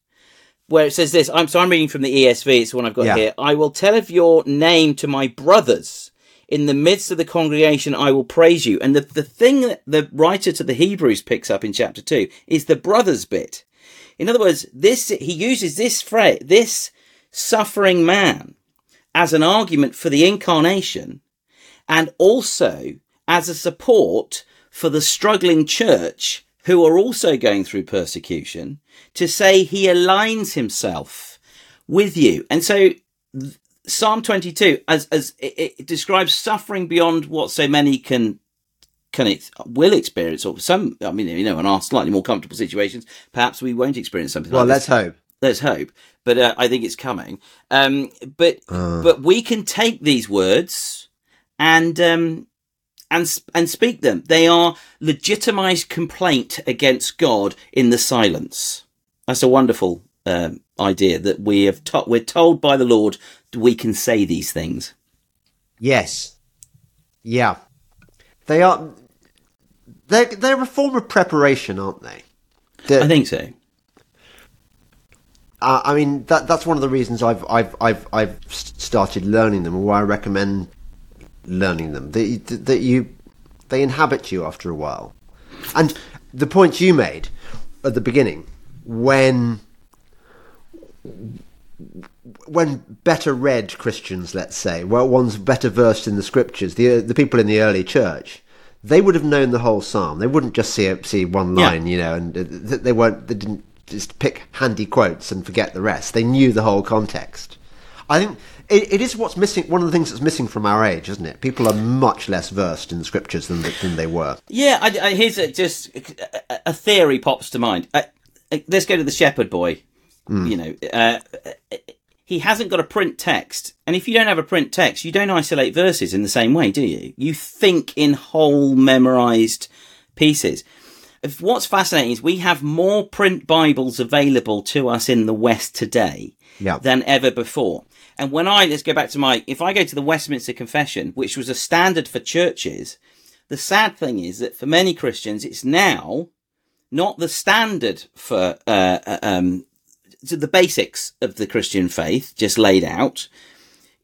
where it says this. I'm so I'm reading from the ESV. It's the one I've got Yeah. here. I will tell of your name to my brothers. In the midst of the congregation, I will praise you. And the, the thing that the writer to the Hebrews picks up in chapter two is the brothers bit. In other words, this he uses this phrase, this suffering man, as an argument for the incarnation, and also as a support for the struggling church who are also going through persecution to say he aligns himself with you. And so Psalm 22 as as it, it describes suffering beyond what so many can can it will experience or some I mean you know in our slightly more comfortable situations perhaps we won't experience something Well, like let's this hope. let's hope but uh, i think it's coming um but but we can take these words and um and and speak them they are legitimized complaint against god in the silence that's a wonderful um idea that we have to- we're told by the Lord we can say these things. Yes. Yeah. They are. They're, they're a form of preparation, aren't they? I think so. Uh, I mean, that that's one of the reasons I've I've I've I've started learning them, or why I recommend learning them. That that you they inhabit you after a while, and the point you made at the beginning when when better read Christians, let's say, well, ones better versed in the scriptures, the the people in the early church, they would have known the whole psalm. They wouldn't just see a, see one line, yeah. you know, and they weren't they didn't just pick handy quotes and forget the rest. They knew the whole context. I think it, it is what's missing. One of the things that's missing from our age, isn't it? People are much less versed in the scriptures than than they were. Yeah, I, I, here's a, just a theory pops to mind. I, let's go to the shepherd boy. Mm. You know, uh, he hasn't got a print text, and if you don't have a print text, you don't isolate verses in the same way, do you? You think in whole memorized pieces what's fascinating is we have more print Bibles available to us in the West today yeah. than ever before. And when I, let's go back to my, if I go to the Westminster Confession, which was a standard for churches, the sad thing is that for many Christians, it's now not the standard for, uh, uh um, the basics of the Christian faith just laid out.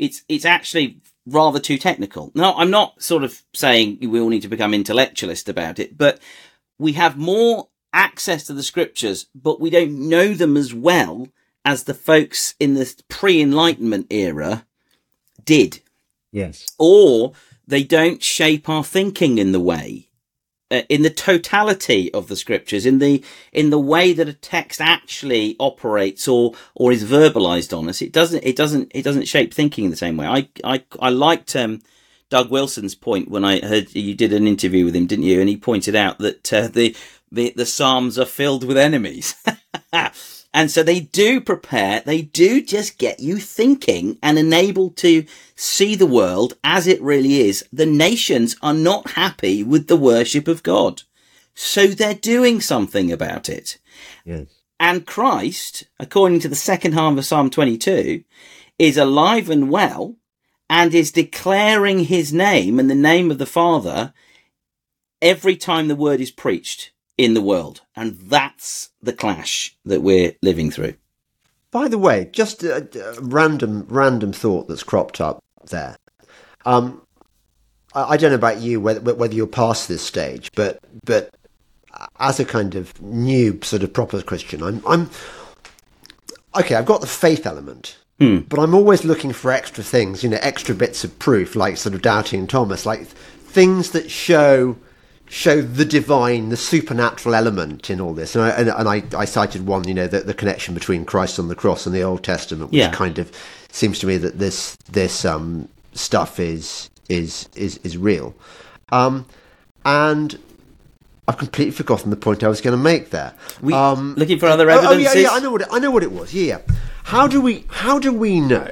It's, it's actually rather too technical. Now, I'm not sort of saying we all need to become intellectualist about it, but we have more access to the scriptures, but we don't know them as well as the folks in the pre Enlightenment era did. Yes. Or they don't shape our thinking in the way. Uh, in the totality of the scriptures, in the in the way that a text actually operates or or is verbalized on us, it doesn't it doesn't it doesn't shape thinking in the same way. I I I liked um, Doug Wilson's point when I heard you did an interview with him, didn't you? And he pointed out that uh, the, the the Psalms are filled with enemies. and so they do prepare, they do just get you thinking and enabled to see the world as it really is. The nations are not happy with the worship of God. So they're doing something about it. Yes. And Christ, according to the second half of Psalm 22, is alive and well and is declaring his name and the name of the Father every time the word is preached in the world. And that's the clash that we're living through. By the way, just a, a random random thought that's cropped up there. Um, I, I, don't know about you whether, whether you're past this stage, but but as a kind of new sort of proper Christian, I'm I'm okay. I've got the faith element, Hmm. But I'm always looking for extra things, you know, extra bits of proof, like sort of doubting Thomas, like things that show show the divine, the supernatural element in all this. And I, and, and I, I, cited one, you know, the, the, connection between Christ on the cross and the Old Testament, which yeah. kind of seems to me that this this um, stuff is is is is real. Um, and I've completely forgotten the point I was going to make there. We, um, looking for other evidence. Oh, oh, yeah, yeah, I know what it, I know what it was. Yeah, yeah. how do we how do we know?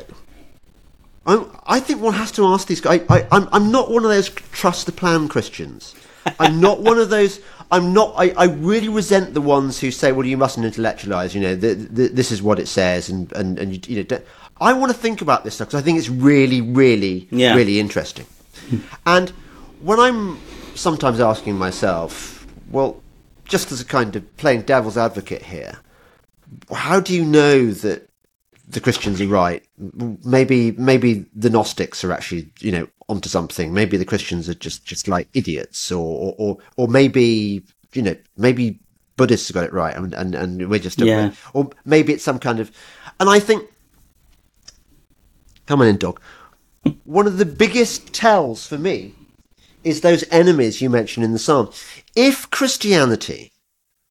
I, I think one has to ask these guys. I, I'm I'm not one of those trust the plan Christians. I'm not one of those. I'm not. I, I really resent the ones who say, "Well, you mustn't intellectualize." You know, the, the, this is what it says, and and and you, you know. I want to think about this stuff because I think it's really, really, yeah. really interesting. and when I'm sometimes asking myself, well, just as a kind of playing devil's advocate here, how do you know that the Christians are right. Maybe maybe the Gnostics are actually you know onto something. Maybe the Christians are just just like idiots, or or or maybe you know maybe Buddhists got it right, and and, and we're just yeah. or maybe it's some kind of. And I think, come on in, dog. One of the biggest tells for me is those enemies you mentioned in the psalm. If Christianity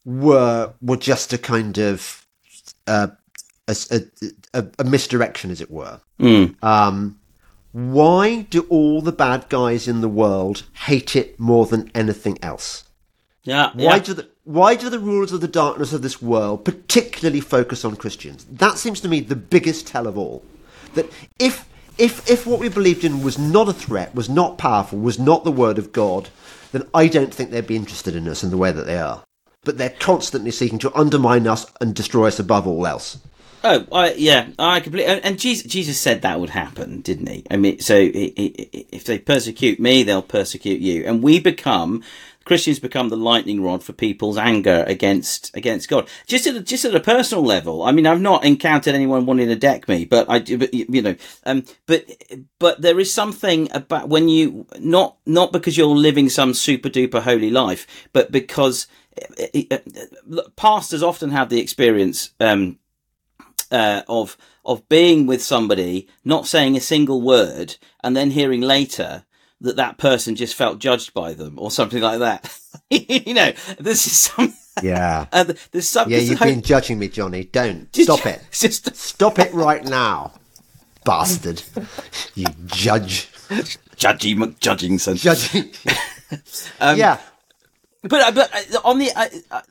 were were just a kind of uh, a, a, a, misdirection, as it were. Mm. Um, why do all the bad guys in the world hate it more than anything else? Yeah. Why yeah. do the why do the rulers of the darkness of this world particularly focus on Christians? That seems to me the biggest tell of all. That if if if what we believed in was not a threat, was not powerful, was not the word of God, then I don't think they'd be interested in us in the way that they are. But they're constantly seeking to undermine us and destroy us above all else. Oh, I, yeah, I completely. And Jesus, Jesus said that would happen, didn't he? I mean, so if they persecute me, they'll persecute you, and we become Christians become the lightning rod for people's anger against against God. Just at a, just at a personal level, I mean, I've not encountered anyone wanting to deck me, but I do. You know, um, but but there is something about when you not not because you're living some super duper holy life, but because pastors often have the experience um, uh, of of being with somebody, not saying a single word, and then hearing later that that person just felt judged by them or something like that. you know, this is some. Yeah. Uh, there's some. Yeah, you've been judging me, Jonny. Don't stop it. Just stop it right now, bastard. you judge. Judgy McJudgingson. Judging. um, yeah. But uh, but uh, on the. Uh,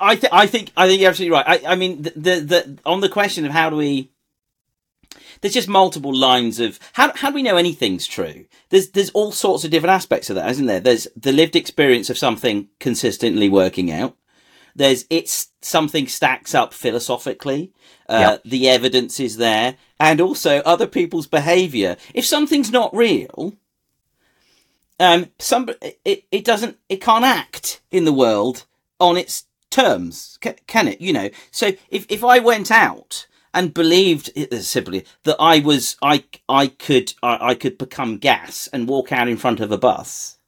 I, th- I think I think you're absolutely right. I, I mean the, the the on the question of how do we there's just multiple lines of how how do we know anything's true? There's there's all sorts of different aspects of that, isn't there? There's the lived experience of something consistently working out. There's it's something stacks up philosophically. Uh, yep. The evidence is there, and also other people's behaviour. If something's not real, um, some it, it doesn't it can't act in the world on its terms, can it? You know, so if if I went out and believed uh, simply that I was I I could I, I could become gas and walk out in front of a bus.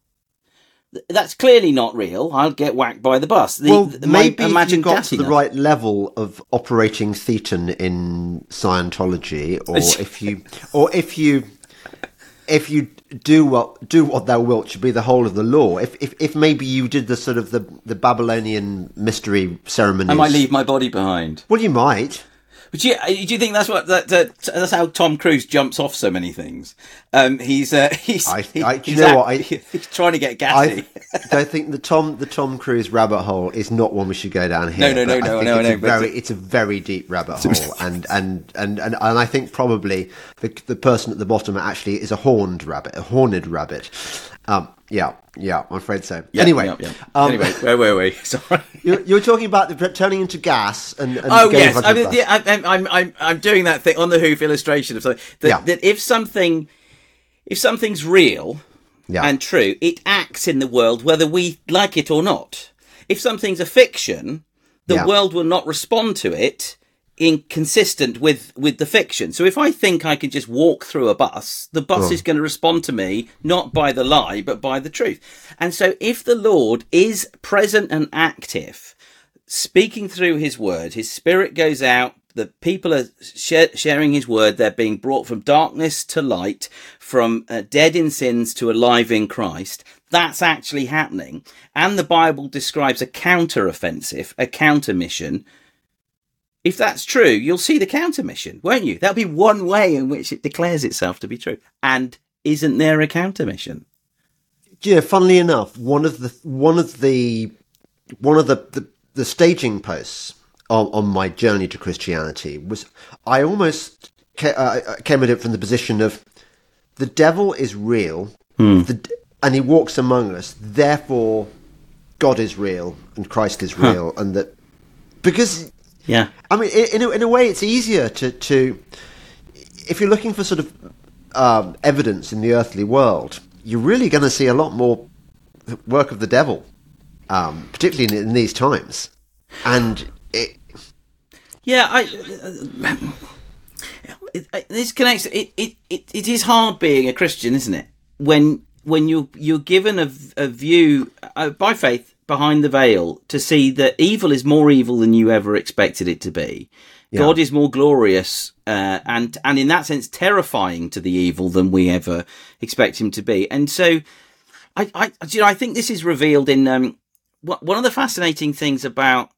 That's clearly not real. I'll get whacked by the bus. The, well, the, maybe if you got to the enough. right level of operating thetan in Scientology, or if you, or if you, if you do what do what thou wilt should be the whole of the law. If if, if maybe you did the sort of the the Babylonian mystery ceremony, I might leave my body behind. Well, you might. But do you, uh, do you think that's what that, that, that's how Tom Cruise jumps off so many things? Um, he's uh, he's, I, I, you know at, what I, he's trying to get gassy. I, I think the Tom the Tom Cruise rabbit hole is not one we should go down here. No, no, no, no, no, it's no. A very, it's a very deep rabbit hole, and, and and and and I think probably the the person at the bottom actually is a horned rabbit, a horned rabbit. Um, yeah, yeah, I'm afraid so. Yeah, anyway, yeah, yeah. Um, anyway, where were we? Sorry, you're, you're, talking about the, turning into gas and. and oh yes, I mean, yeah, I'm, I'm, I'm I'm doing that thing on the hoof illustration of something that, yeah. that if something if something's real yeah. and true, it acts in the world whether we like it or not. If something's a fiction, the yeah. world will not respond to it inconsistent with with the fiction. So if I think I can just walk through a bus, the bus oh. is going to respond to me not by the lie but by the truth. And so if the Lord is present and active, speaking through his word, his spirit goes out, the people are sharing his word, they're being brought from darkness to light, from uh, dead in sins to alive in Christ. That's actually happening. And the Bible describes a counter offensive, a counter mission if that's true, you'll see the counter mission, won't you? That'll be one way in which it declares itself to be true. And isn't there a counter mission? Yeah, funnily enough, one of the one of the one of the the, the staging posts on, on, my journey to Christianity was I almost ca- uh, came at it from the position of the devil is real, hmm. the, and he walks among us. Therefore, God is real and Christ is real, huh. and that because yeah. I mean, in a, in a way, it's easier to, to if you're looking for sort of um, evidence in the earthly world, you're really going to see a lot more work of the devil, um, particularly in, in, these times. And it, yeah, I. It, it, this connects. It, it, it, it is hard being a Christian, isn't it? When when you you're given a, a view uh, by faith behind the veil to see that evil is more evil than you ever expected it to be. Yeah. God is more glorious uh, and and in that sense terrifying to the evil than we ever expect him to be. And so, I I you know I think this is revealed in um, one of the fascinating things about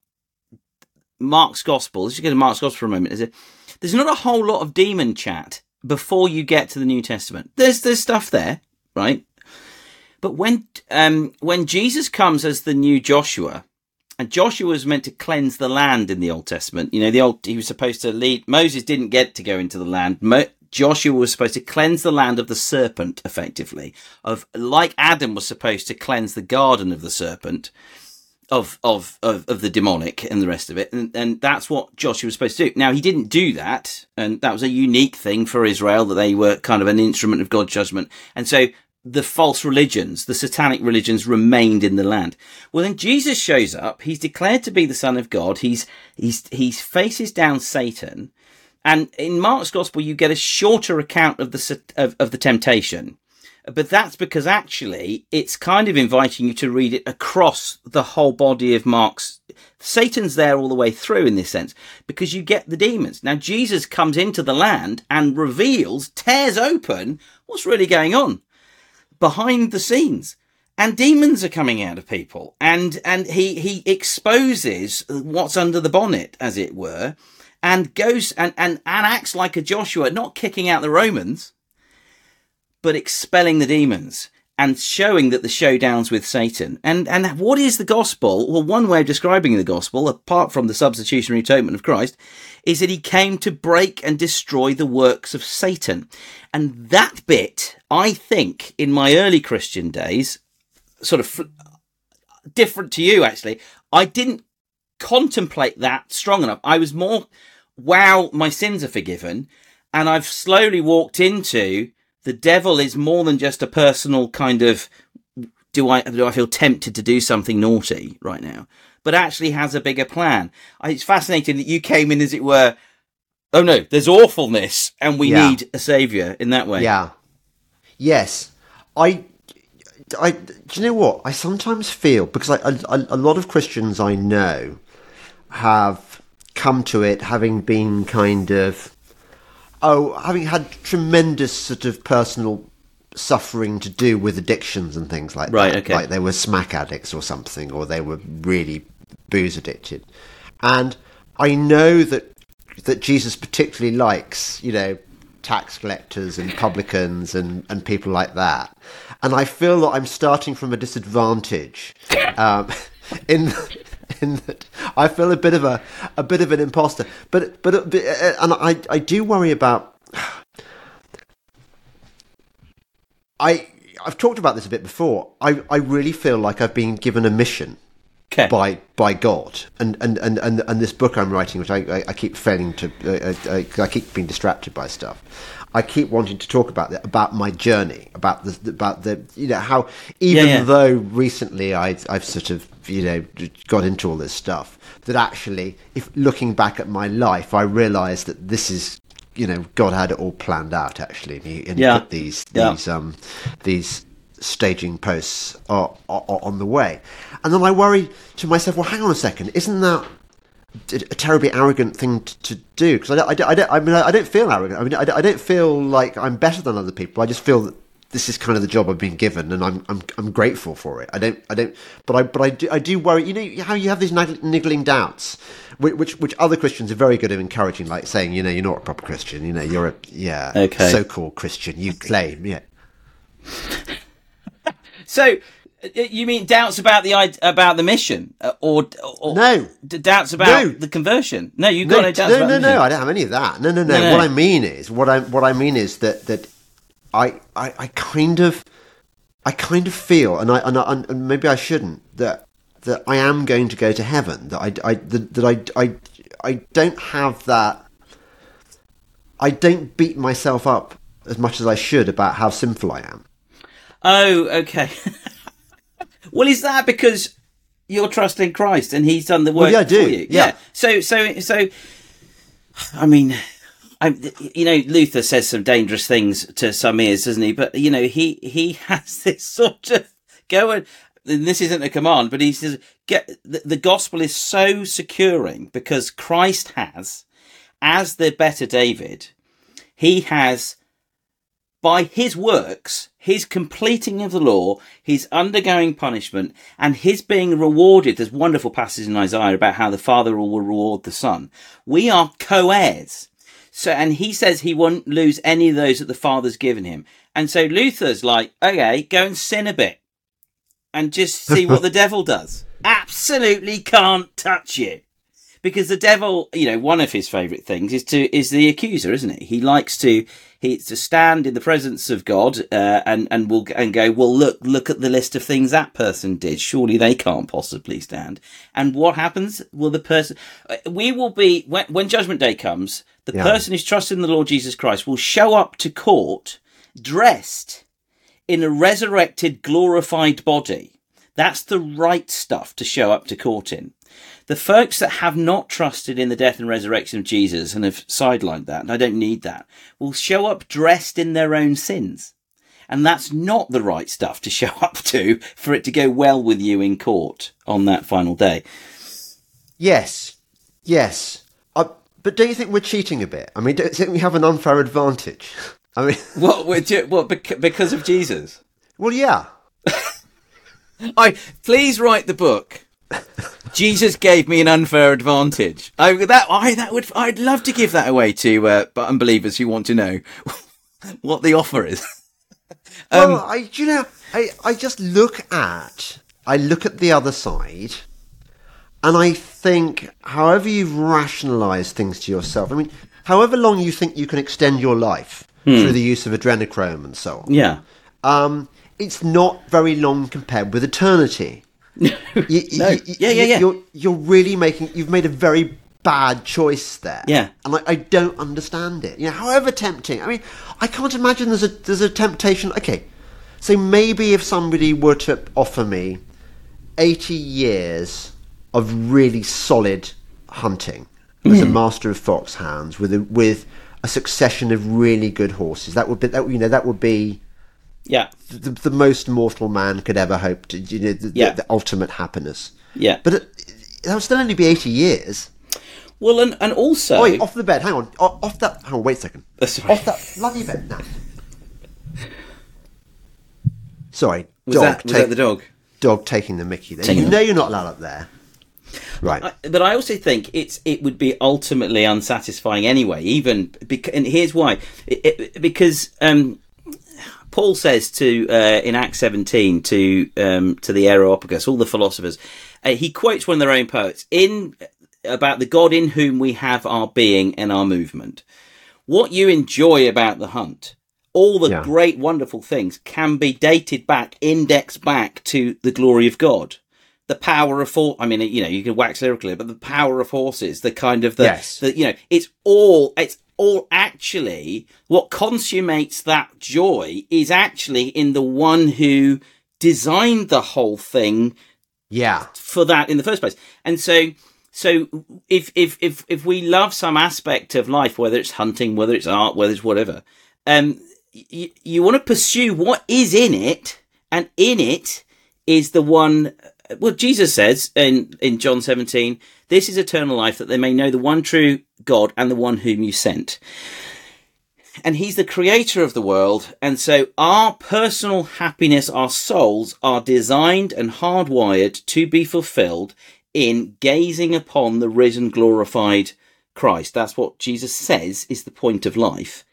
Mark's gospel. Let's just go to Mark's gospel for a moment. Is it? There's not a whole lot of demon chat before you get to the New Testament. There's there's stuff there, right? But when um, when Jesus comes as the new Joshua, and Joshua was meant to cleanse the land in the Old Testament. You know, the old he was supposed to lead. Moses didn't get to go into the land. Mo- Joshua was supposed to cleanse the land of the serpent, effectively, of like Adam was supposed to cleanse the garden of the serpent. of, of, of, of the demonic and the rest of it. And, and that's what Joshua was supposed to do. Now, he didn't do that. And that was a unique thing for Israel that they were kind of an instrument of God's judgment. And so the false religions, the satanic religions remained in the land. Well, then Jesus shows up. He's declared to be the son of God. He's, he's, he faces down Satan. And in Mark's gospel, you get a shorter account of the, of, of the temptation but that's because actually it's kind of inviting you to read it across the whole body of Mark's. Satan's there all the way through in this sense because you get the demons. Now Jesus comes into the land and reveals, tears open what's really going on behind the scenes. And demons are coming out of people and, and he, he exposes what's under the bonnet, as it were, and goes and, and, and acts like a Joshua, not kicking out the Romans, but expelling the demons and showing that the showdowns with Satan. And and what is the gospel? Well, one way of describing the gospel, apart from the substitutionary atonement of Christ, is that he came to break and destroy the works of Satan. And that bit, I think, in my early Christian days, sort of different to you actually, I didn't contemplate that strong enough. I was more, wow, my sins are forgiven. And I've slowly walked into the devil is more than just a personal kind of do I do I feel tempted to do something naughty right now, but actually has a bigger plan. It's fascinating that you came in as it were. Oh no, there's awfulness, and we yeah. need a savior in that way. Yeah. Yes, I. I do you know what I sometimes feel because I, a, a lot of Christians I know have come to it having been kind of oh, having had tremendous sort of personal suffering to do with addictions and things like right, that. Okay. Like they were smack addicts or something, or they were really booze addicted. And I know that that Jesus particularly likes, you know, tax collectors and publicans and, and people like that. And I feel that I'm starting from a disadvantage um, in in that I feel a bit of a a bit of an imposter. But but, but uh, and I I do worry about. I I've talked about this a bit before. I I really feel like I've been given a mission. Okay. By by God and, and, and, and, and this book I'm writing, which I, I, I keep failing to, uh, I, uh, I keep being distracted by stuff. I keep wanting to talk about the, about my journey, about the about the you know how even yeah, yeah. though recently I I've sort of you know got into all this stuff that actually if looking back at my life I realized that this is you know God had it all planned out actually and he, and yeah. put these these um these staging posts are, are, are on the way and then I worry to myself well hang on a second isn't that a terribly arrogant thing to, do because I don't, I, don't, I don't I mean I don't feel arrogant I mean I don't feel like I'm better than other people I just feel that this is kind of the job I've been given, and I'm I'm I'm grateful for it. I don't I don't, but I but I do I do worry. You know how you have these niggling doubts, which, which which other Christians are very good at encouraging, like saying, you know, you're not a proper Christian. You know, you're a yeah, okay. so-called Christian. You claim, yeah. so you mean doubts about the about the mission, uh, or, or no doubts about no. the conversion? No, you've got no, no doubts. No, no, no. I don't have any of that. No, no, no. no, no. What I mean is, what I what I mean is that that I, I, I kind of, I kind of feel, and I, and, I, and maybe I shouldn't, that that I am going to go to heaven. That I, I that, that I, I, I don't have that. I don't beat myself up as much as I should about how sinful I am. Oh, okay. well, is that because you're trusting Christ and He's done the work well, yeah, I do. for you? Yeah. yeah. So, so, so. I mean, I, you know, Luther says some dangerous things to some ears, doesn't he? But you know, he he has this sort of go and, and this isn't a command, but he says, get the, the gospel is so securing because Christ has, as the better David, he has by his works, his completing of the law, his undergoing punishment, and his being rewarded. There's wonderful passages in Isaiah about how the Father will reward the Son. We are co-heirs. So, and he says he won't lose any of those that the Father's given him. And so Luther's like, okay, go and sin a bit and just see what the devil does. Absolutely can't touch you. Because the devil, you know, one of his favourite things is to is the accuser, isn't it? He likes to he to stand in the presence of God uh, and and will and go, well, look look at the list of things that person did. Surely they can't possibly stand. And what happens? Will the person? uh, We will be when, when Judgment Day comes. The Yeah. person who's trusted in the Lord Jesus Christ will show up to court dressed in a resurrected, glorified body. That's the right stuff to show up to court in. The folks that have not trusted in the death and resurrection of Jesus and have sidelined that, and I don't need that, will show up dressed in their own sins. And that's not the right stuff to show up to for it to go well with you in court on that final day. Yes, yes. Uh, but don't you think we're cheating a bit? I mean, don't you think we have an unfair advantage? I mean, What? What? what because of Jesus? well, yeah. I please write the book. Jesus gave me an unfair advantage. I that I that would I'd love to give that away to uh, but unbelievers who want to know what the offer is. Um, well, I, you know, I, I just look at, I look at the other side, and I think, however you've rationalised things to yourself, I mean, however long you think you can extend your life through the use of adrenochrome and so on, yeah. um, it's not very long compared with eternity. You- No. you- Yeah, yeah, yeah. You're, you're really making, you've made a very bad choice there. Yeah. And I, I don't understand it. You know, however tempting. I mean, I can't imagine there's a, there's a temptation. Okay. So maybe if somebody were to offer me 80 years of really solid hunting as a Hmm. master of foxhounds with a, with a succession of really good horses, that would be, that, you know, that would be Yeah. the, the most mortal man could ever hope to, you know, the, Yeah. the, the ultimate happiness. Yeah. But it, that would still only be 80 years. Well, and and also Oh, wait, off the bed. Hang on. O- Off that. Hang on. Wait a second. Sorry. Off that bloody bed now. Sorry. was dog. that was take- that the dog? dog taking the Mickey. There. Taking You know you're not allowed up there. Right. I, but I also think it's it would be ultimately unsatisfying anyway. Even bec- and here's why: it, it, because um, Paul says to uh, in Acts 17 to um, to the Areopagus, all the philosophers, uh, he quotes one of their own poets in about the God in whom we have our being and our movement. What you enjoy about the hunt, all the Yeah. great, wonderful things, can be dated back, indexed back to the glory of God. The power of horse. I mean, you know, you can wax lyrical, but the power of horses, the kind of the, Yes. the you know, it's all, it's all actually what consummates that joy is actually in the one who designed the whole thing yeah. for that in the first place. And so, so if if if if we love some aspect of life, whether it's hunting, whether it's art, whether it's whatever, um, y- you want to pursue what is in it, and in it is the one. Well, Jesus says in in John seventeen, "This is eternal life, that they may know the one true God and the one whom you sent." and he's the creator of the world. And so our personal happiness, our souls are designed and hardwired to be fulfilled in gazing upon the risen, glorified Christ. That's what Jesus says is the point of life.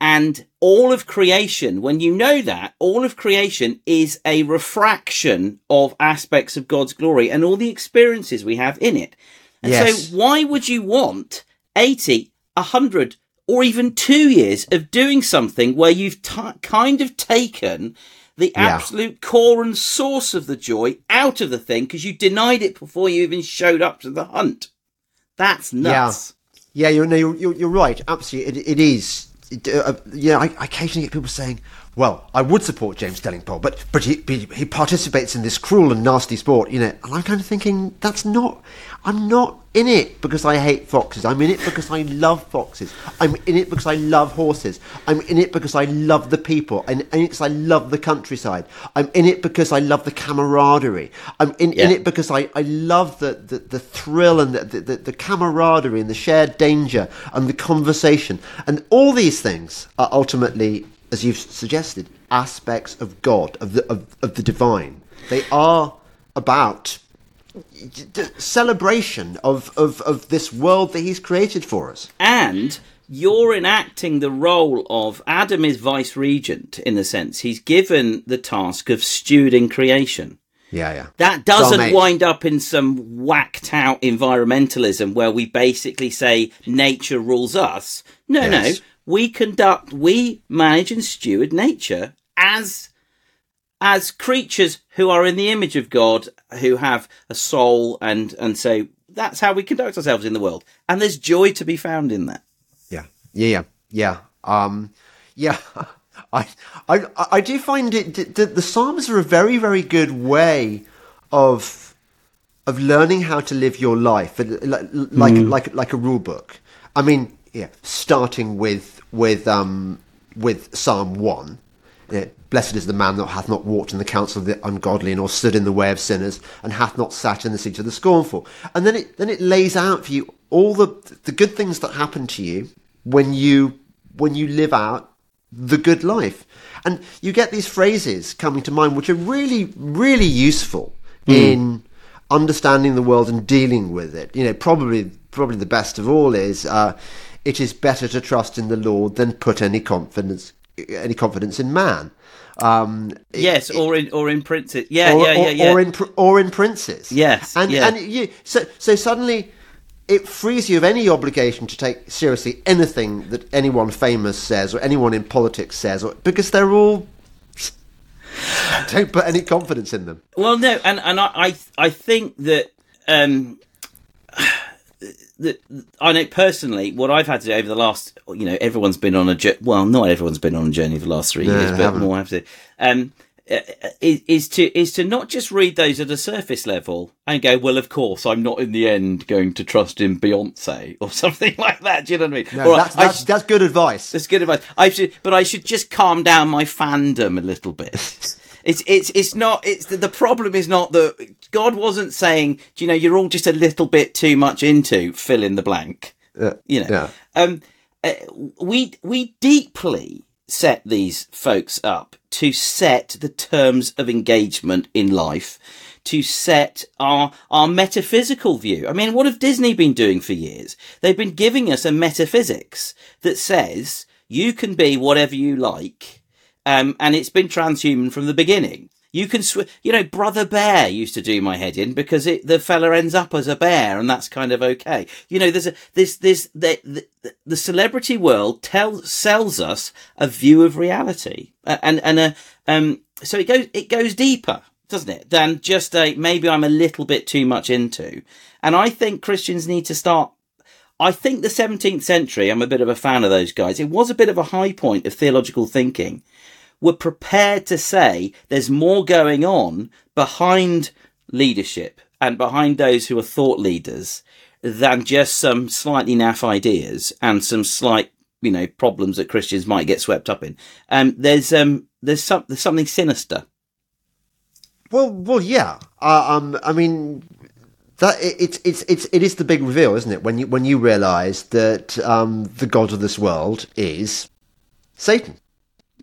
And all of creation, when you know that, all of creation is a refraction of aspects of God's glory and all the experiences we have in it. And Yes. so why would you want 80, 100, or even two years of doing something where you've t- kind of taken the Yeah. absolute core and source of the joy out of the thing because you denied it before you even showed up to the hunt? That's nuts. Yeah, you're, no, you're, you're, you're right. Absolutely, it, it is. Uh, yeah, I, I occasionally get people saying, "Well, I would support James Delingpole, but but he, he he participates in this cruel and nasty sport," you know." And I'm kind of thinking, that's not. I'm not in it because I hate foxes. I'm in it because I love foxes. I'm in it because I love horses. I'm in it because I love the people. I'm in it because I love the countryside. I'm in it because I love the camaraderie. I'm in, in it because I, I love the, the, the thrill and the, the, the camaraderie and the shared danger and the conversation. And all these things are ultimately, as you've suggested, aspects of God, of the, of, of the divine. They are about the celebration of, of, of this world that he's created for us. and you're enacting the role of Adam is vice regent in the sense he's given the task of stewarding creation. Yeah, yeah. That doesn't wind up in some whacked out environmentalism where we basically say nature rules us. No, yes. no. We conduct, we manage and steward nature as as creatures who are in the image of God, who have a soul, and and so that's how we conduct ourselves in the world. And there's joy to be found in that. Yeah, yeah, yeah, um, yeah. I, I, I do find it that the Psalms are a very, very good way of of learning how to live your life, like like mm. like, like a rule book. I mean, yeah, starting with with um with Psalm one. Yeah, Blessed is the man that hath not walked in the counsel of the ungodly, nor stood in the way of sinners, and hath not sat in the seat of the scornful. And then it then it lays out for you all the the good things that happen to you when you when you live out the good life. And you get these phrases coming to mind which are really, really useful mm. in understanding the world and dealing with it. You know, probably probably the best of all is uh, it is better to trust in the Lord than put any confidence any confidence in man. Um, yes, it, or in or in princes. Yeah, or, yeah, yeah, yeah. Or in or in princes. Yes, and yeah. and you so so suddenly it frees you of any obligation to take seriously anything that anyone famous says or anyone in politics says, or, because they're all don't put any confidence in them. Well, no, and and I I, I think that um, that I know personally what I've had to do over the last you know everyone's been on a well not everyone's been on a journey for the last three no, years, but more have to. Um, uh, is, is to is to not just read those at a surface level and go, well, of course, I'm not in the end going to trust in Beyonce or something like that. Do you know what I mean? No, that's, that's, should, that's, good advice. That's good advice. I should, but I should just calm down my fandom a little bit. it's it's it's not. It's the, the problem is not that God wasn't saying, do you know, you're all just a little bit too much into fill in the blank. Uh, you know, yeah. um, uh, we we deeply set these folks up to set the terms of engagement in life, to set our, our metaphysical view. I mean, what have Disney been doing for years? They've been giving us a metaphysics that says you can be whatever you like. Um, and it's been transhuman from the beginning. You can, sw- you know, Brother Bear used to do my head in because it, the fella ends up as a bear and that's kind of okay. You know, there's a, this, this, the, the, the celebrity world tells, sells us a view of reality. Uh, and, and, uh, um, so it goes, it goes deeper, doesn't it? Than just a, maybe I'm a little bit too much into. And I think Christians need to start I think the 17th century, I'm a bit of a fan of those guys. It was a bit of a high point of theological thinking were prepared to say there's more going on behind leadership and behind those who are thought leaders than just some slightly naff ideas and some slight, you know, problems that Christians might get swept up in. Um, there's um, there's some there's something sinister. Well, well, yeah. Uh, um, I mean, that it's it's it's it is the big reveal, isn't it? When you when you realise that um, the god of this world is Satan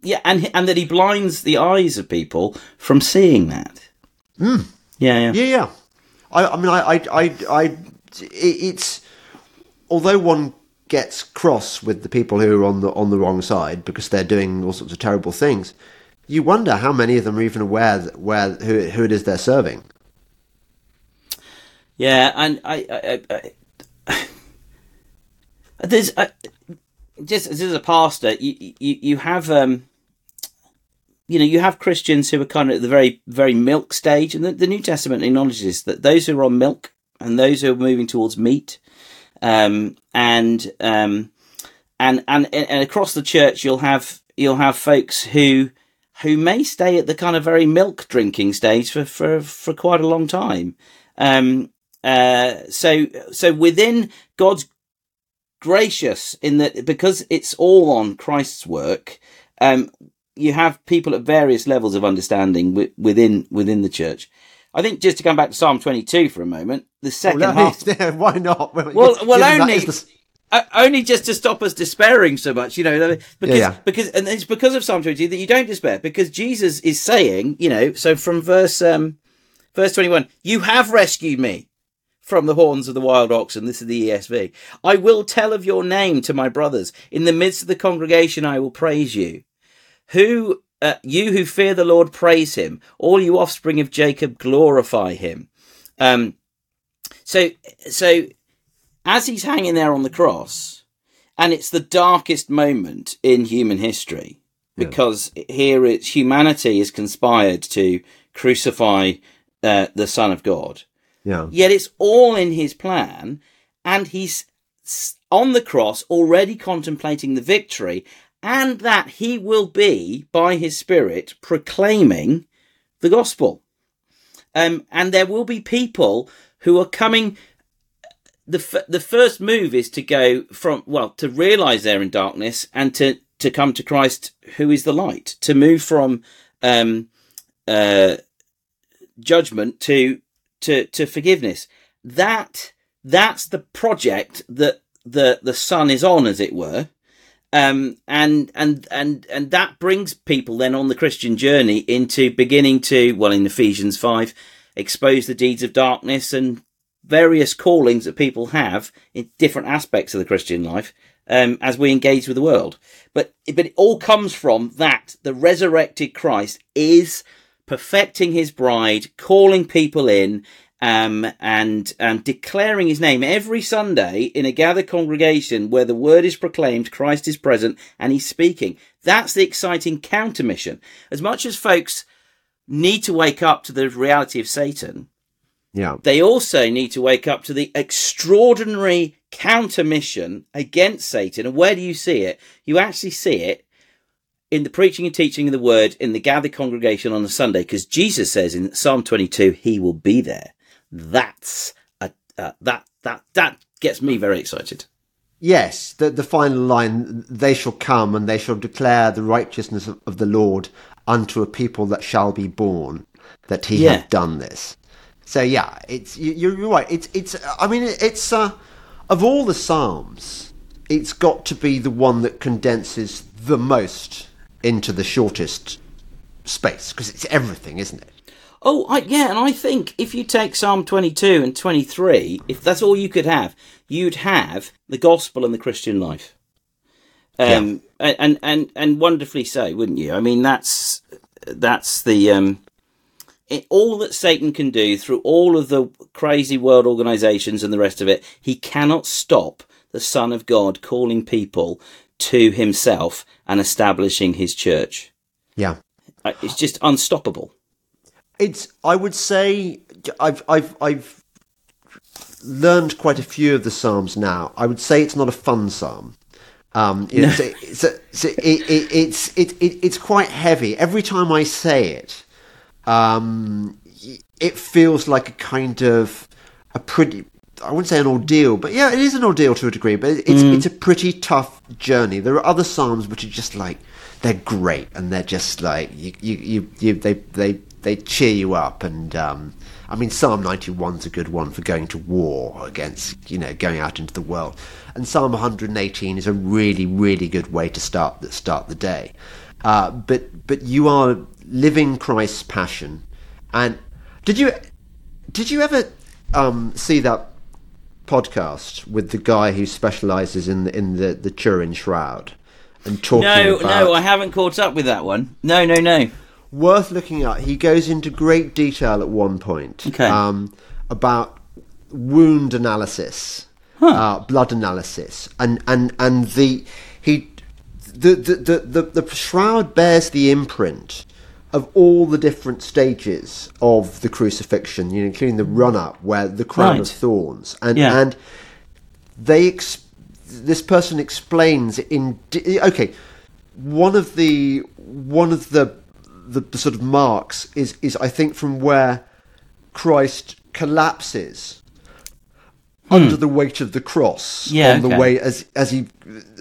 yeah, and and that he blinds the eyes of people from seeing that. Mm. Yeah, yeah, yeah, yeah. I, I mean, I, I, I, I, it's although one gets cross with the people who are on the on the wrong side because they're doing all sorts of terrible things. You wonder how many of them are even aware that, where who who it is they're serving. Yeah, and I, I, I, I there's just as a pastor, you you, you have um, you know, you have Christians who are kind of at the very, very milk stage, and the, the New Testament acknowledges that those who are on milk and those who are moving towards meat, um, and um, and and and across the church, you'll have you'll have folks who who may stay at the kind of very milk drinking stage for for for quite a long time. Um, uh, so so within God's gracious in that because it's all on Christ's work. Um, you have people at various levels of understanding w- within within the church. I think just to come back to Psalm 22 for a moment, the second well, half. Yeah, why not? Well, well, only the... uh, only just to stop us despairing so much, you know, because yeah, yeah. because and it's because of Psalm 22 that you don't despair because Jesus is saying, you know, so from verse um verse 21, you have rescued me from the horns of the wild oxen. This is the ESV. I will tell of your name to my brothers. In the midst of the congregation, I will praise you. Who uh, you who fear the Lord, praise him. All you offspring of Jacob, glorify him. Um, so, so as he's hanging there on the cross, and it's the darkest moment in human history because yeah. here it's humanity is conspired to crucify uh, the Son of God. Yeah. Yet it's all in his plan, and he's on the cross already contemplating the victory, and that he will be, by his Spirit, proclaiming the gospel. Um, and there will be people who are coming. The, f- the first move is to go from, well, to realize they're in darkness and to, to come to Christ, who is the light, to move from um, uh, judgment to, to, to forgiveness. That, that's the project that the, the Son is on, as it were. Um, and and and and that brings people then on the Christian journey into beginning to well in Ephesians five expose the deeds of darkness and various callings that people have in different aspects of the Christian life um, as we engage with the world. But but it all comes from that the resurrected Christ is perfecting His bride, calling people in, um, and um, declaring his name every Sunday in a gathered congregation where the word is proclaimed, Christ is present, and he's speaking. That's the exciting counter mission. As much as folks need to wake up to the reality of Satan, yeah. they also need to wake up to the extraordinary counter mission against Satan. And where do you see it? You actually see it in the preaching and teaching of the word in the gathered congregation on a Sunday, because Jesus says in Psalm 22, he will be there that's a, uh, that that that gets me very excited. Yes, the the final line: "They shall come and they shall declare the righteousness of, of the Lord unto a people that shall be born, that He yeah. hath done this." So yeah, it's you, are right. It's it's. I mean, it's uh, of all the psalms, it's got to be the one that condenses the most into the shortest space because it's everything, isn't it? Oh, I, yeah, and I think if you take Psalm 22 and 23, if that's all you could have, you'd have the gospel and the Christian life. Um, yeah. and, and, and wonderfully so, wouldn't you? I mean, that's, that's the, um, it, all that Satan can do through all of the crazy world organizations and the rest of it, he cannot stop the Son of God calling people to himself and establishing his church. Yeah. Uh, it's just unstoppable. It's. I would say I've I've I've learned quite a few of the psalms now. I would say it's not a fun psalm. Um, it's, it's, it's, it, it, it's, it, it, it's quite heavy. Every time I say it, um, it feels like a kind of a pretty. I wouldn't say an ordeal, but yeah, it is an ordeal to a degree. But it's mm. it's a pretty tough journey. There are other psalms which are just like they're great, and they're just like you you, you, you they they they cheer you up and um, I mean Psalm 91's a good one for going to war against you know going out into the world and Psalm 118 is a really really good way to start the, start the day uh, but but you are living Christ's passion and did you did you ever um, see that podcast with the guy who specializes in the, in the the Turin shroud and talking no about... no I haven't caught up with that one no no no worth looking at. He goes into great detail at one point okay. um, about wound analysis, huh. uh, blood analysis, and and and the he the the, the the the shroud bears the imprint of all the different stages of the crucifixion, you know, including the run up where the crown right. of thorns, and yeah. and they ex- this person explains in okay one of the one of the the, the sort of marks is is I think from where Christ collapses hmm. under the weight of the cross yeah, on the okay. way as as he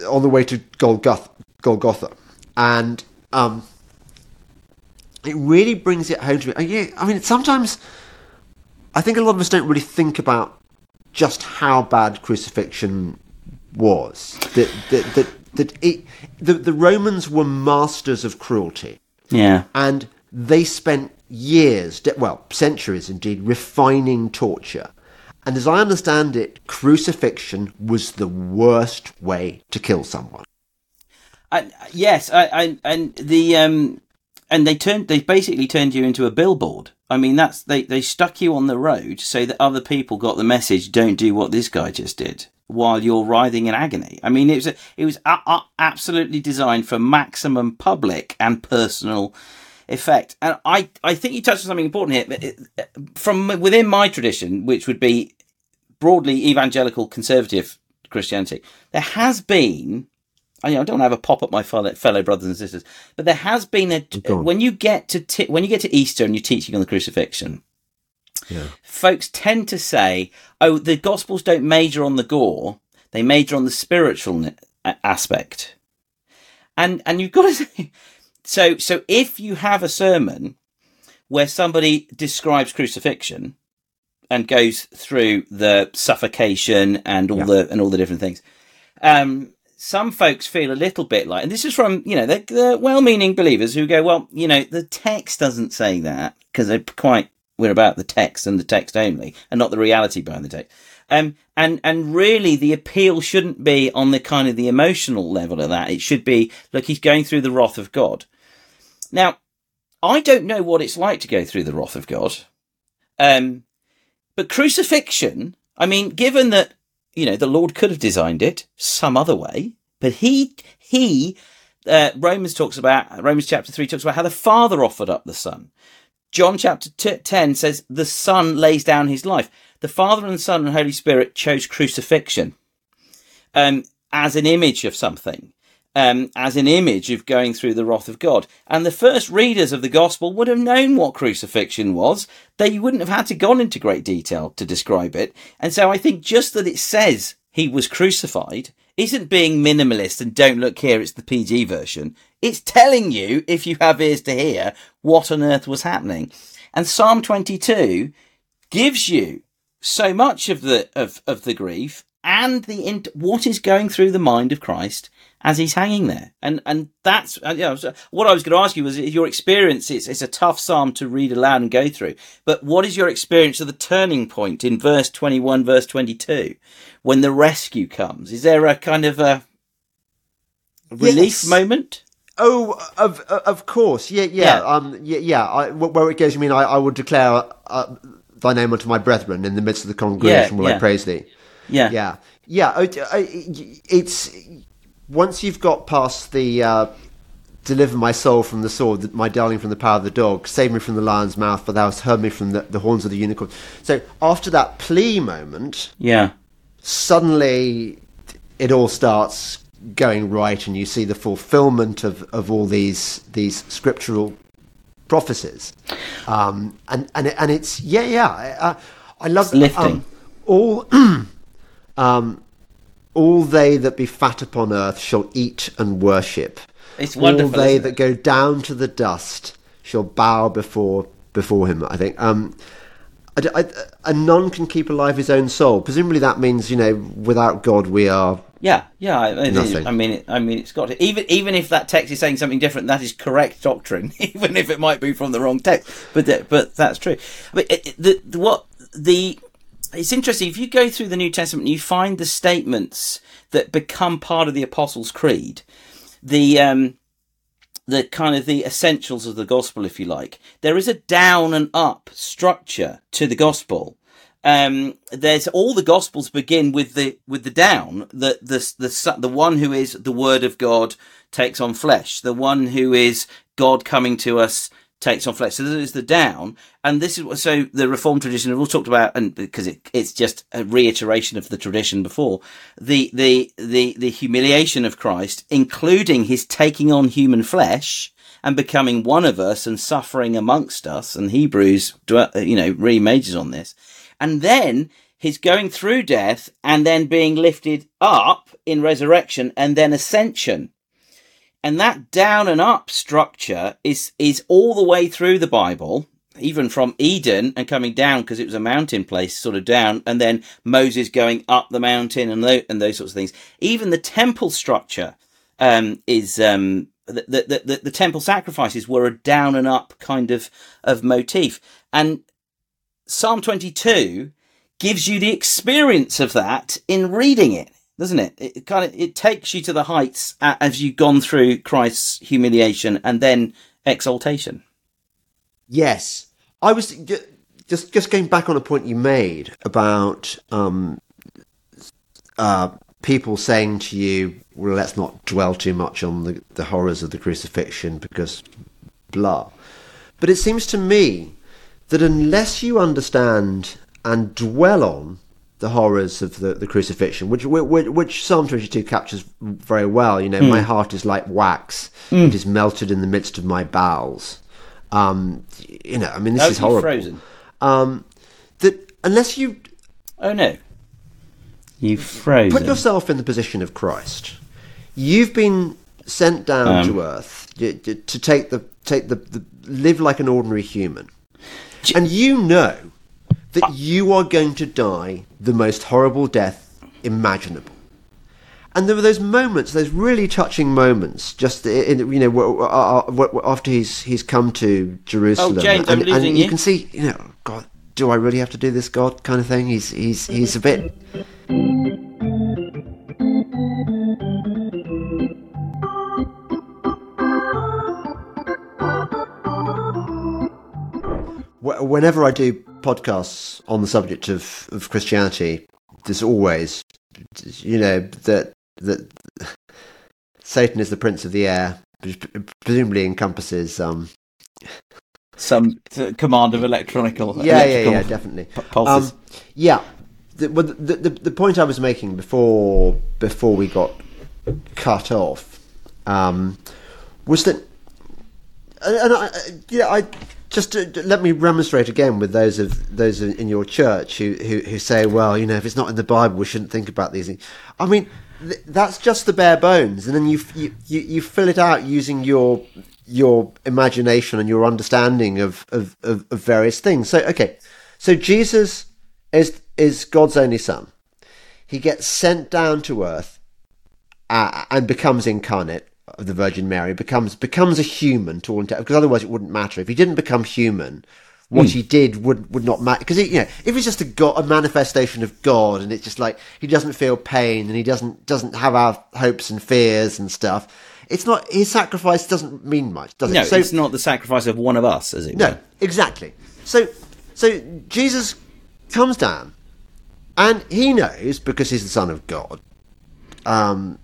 on the way to Golgotha, Golgotha. and um, it really brings it home to me. I mean, sometimes I think a lot of us don't really think about just how bad crucifixion was. That that that, that it, the the Romans were masters of cruelty. Yeah. And they spent years, well, centuries indeed, refining torture. And as I understand it, crucifixion was the worst way to kill someone. yes, I, I, and the um, and they turned they basically turned you into a billboard. I mean, that's they they stuck you on the road so that other people got the message. Don't do what this guy just did while you're writhing in agony. I mean, it was a, it was a, a, absolutely designed for maximum public and personal effect. And I I think you touched on something important here. From within my tradition, which would be broadly evangelical conservative Christianity, there has been I, don't want to have a pop at my fellow, fellow brothers and sisters, but there has been a when you get to t- when you get to Easter and you're teaching on the crucifixion. Yeah. Folks tend to say, "Oh, the Gospels don't major on the gore; they major on the spiritual aspect." And and you've got to say, so so if you have a sermon where somebody describes crucifixion and goes through the suffocation and all yeah. the and all the different things, um, some folks feel a little bit like, and this is from, you know, the, the well meaning believers who go, well, you know, the text doesn't say that because they're quite, we're about the text and the text only and not the reality behind the text. Um, and, and really the appeal shouldn't be on the kind of the emotional level of that. It should be, look, he's going through the wrath of God. Now, I don't know what it's like to go through the wrath of God. Um, but crucifixion, I mean, given that you know, the Lord could have designed it some other way, but he, he, uh, Romans talks about, Romans chapter 3 talks about how the Father offered up the Son. John chapter t- 10 says the Son lays down his life. The Father and Son and Holy Spirit chose crucifixion um, as an image of something um, as an image of going through the wrath of God. And the first readers of the gospel would have known what crucifixion was. They wouldn't have had to go into great detail to describe it. And so I think just that it says he was crucified isn't being minimalist and don't look here, it's the PG version. It's telling you, if you have ears to hear, what on earth was happening. And Psalm 22 gives you so much of the, of, of the grief and the, what is going through the mind of Christ as he's hanging there. And and that's uh, you know, what I was going to ask you was your experience. It's it's a tough psalm to read aloud and go through. But what is your experience of the turning point in verse twenty one, verse twenty two, when the rescue comes? Is there a kind of a relief yes. moment? Oh, of of course, yeah, yeah, yeah. um, yeah, yeah. I, where it goes, I mean, I, I will declare uh, thy name unto my brethren in the midst of the congregation yeah, will yeah. I praise thee. Yeah, yeah, yeah. It's once you've got past the uh, deliver my soul from the sword, my darling from the power of the dog, save me from the lion's mouth, for thou hast heard me from the, the horns of the unicorn. So after that plea moment, yeah, suddenly it all starts going right, and you see the fulfillment of, of all these these scriptural prophecies. Um, and and and it's yeah yeah I, I love it's lifting um, all. um, all they that be fat upon earth shall eat and worship. It's wonderful. All they that go down to the dust shall bow before before him. I think. Um, I, I, a none can keep alive his own soul. Presumably, that means you know, without God, we are. Yeah, yeah. I, nothing. I mean, I mean, it's got to, even even if that text is saying something different, that is correct doctrine, even if it might be from the wrong text. But but that's true. I mean, the, the what the it's interesting if you go through the New Testament, you find the statements that become part of the Apostles' Creed, the um, the kind of the essentials of the gospel, if you like. There is a down and up structure to the gospel. Um, there's all the gospels begin with the with the down. The the the the one who is the Word of God takes on flesh. The one who is God coming to us takes on flesh. So there's the down, and this is what, so the reform tradition we've all talked about, and because it, it's just a reiteration of the tradition before the the the the humiliation of Christ, including his taking on human flesh and becoming one of us and suffering amongst us. And Hebrews, you know, really on this, and then his going through death and then being lifted up in resurrection and then ascension and that down and up structure is, is all the way through the Bible, even from Eden and coming down because it was a mountain place, sort of down, and then Moses going up the mountain and, those, and those sorts of things. Even the temple structure um, is um, the, the, the, the, temple sacrifices were a down and up kind of, of motif. And Psalm 22 gives you the experience of that in reading it doesn't it? It kind of it takes you to the heights as you've gone through Christ's humiliation and then exaltation. Yes, I was just just going back on a point you made about um, uh, people saying to you, "Well, let's not dwell too much on the, the horrors of the crucifixion because blah." But it seems to me that unless you understand and dwell on the horrors of the, the crucifixion, which, which which Psalm twenty two captures very well. You know, my heart is like wax; it is melted in the midst of my bowels. Um, you know, I mean, this Oh, is horrible. frozen. Um, that unless you Oh no, you've put yourself in the position of Christ, you've been sent down Um. to earth to take the take the, the live like an ordinary human, and you know that you are going to die the most horrible death imaginable. And there were those moments, those really touching moments, just in, you know, uh, w- after he's he's come to Jerusalem, Oh, James, and, and you you. can see, you know, God, do I really have to do this, God, kind of thing. He's he's he's a bit whenever I do podcasts on the subject of, of Christianity, there's always, you know, that that Satan is the prince of the air, which presumably encompasses. Um, Some command of electronical. yeah, yeah, electrical yeah, definitely. p- pulses. Um, yeah, the, well, the, the the point I was making before before we got cut off um, was that, and and I, yeah, I just uh, let me remonstrate again with those of those in your church who, who who say, well, you know, if it's not in the Bible, we shouldn't think about these things. I mean, th- that's just the bare bones, and then you you you, you fill it out using your your imagination and your understanding of, of, of, of various things. So okay, so Jesus is is God's only son. He gets sent down to earth uh, and becomes incarnate of the Virgin Mary. becomes becomes a human to all intents because otherwise it wouldn't matter if he didn't become human. What he did would, would not matter because you know if he's just a God, a manifestation of God, and it's just like he doesn't feel pain and he doesn't doesn't have our hopes and fears and stuff. It's not his sacrifice doesn't mean much, does it? no, So- it's not the sacrifice of one of us, as it no, were. exactly. So, so Jesus comes down, and he knows because he's the Son of God, um,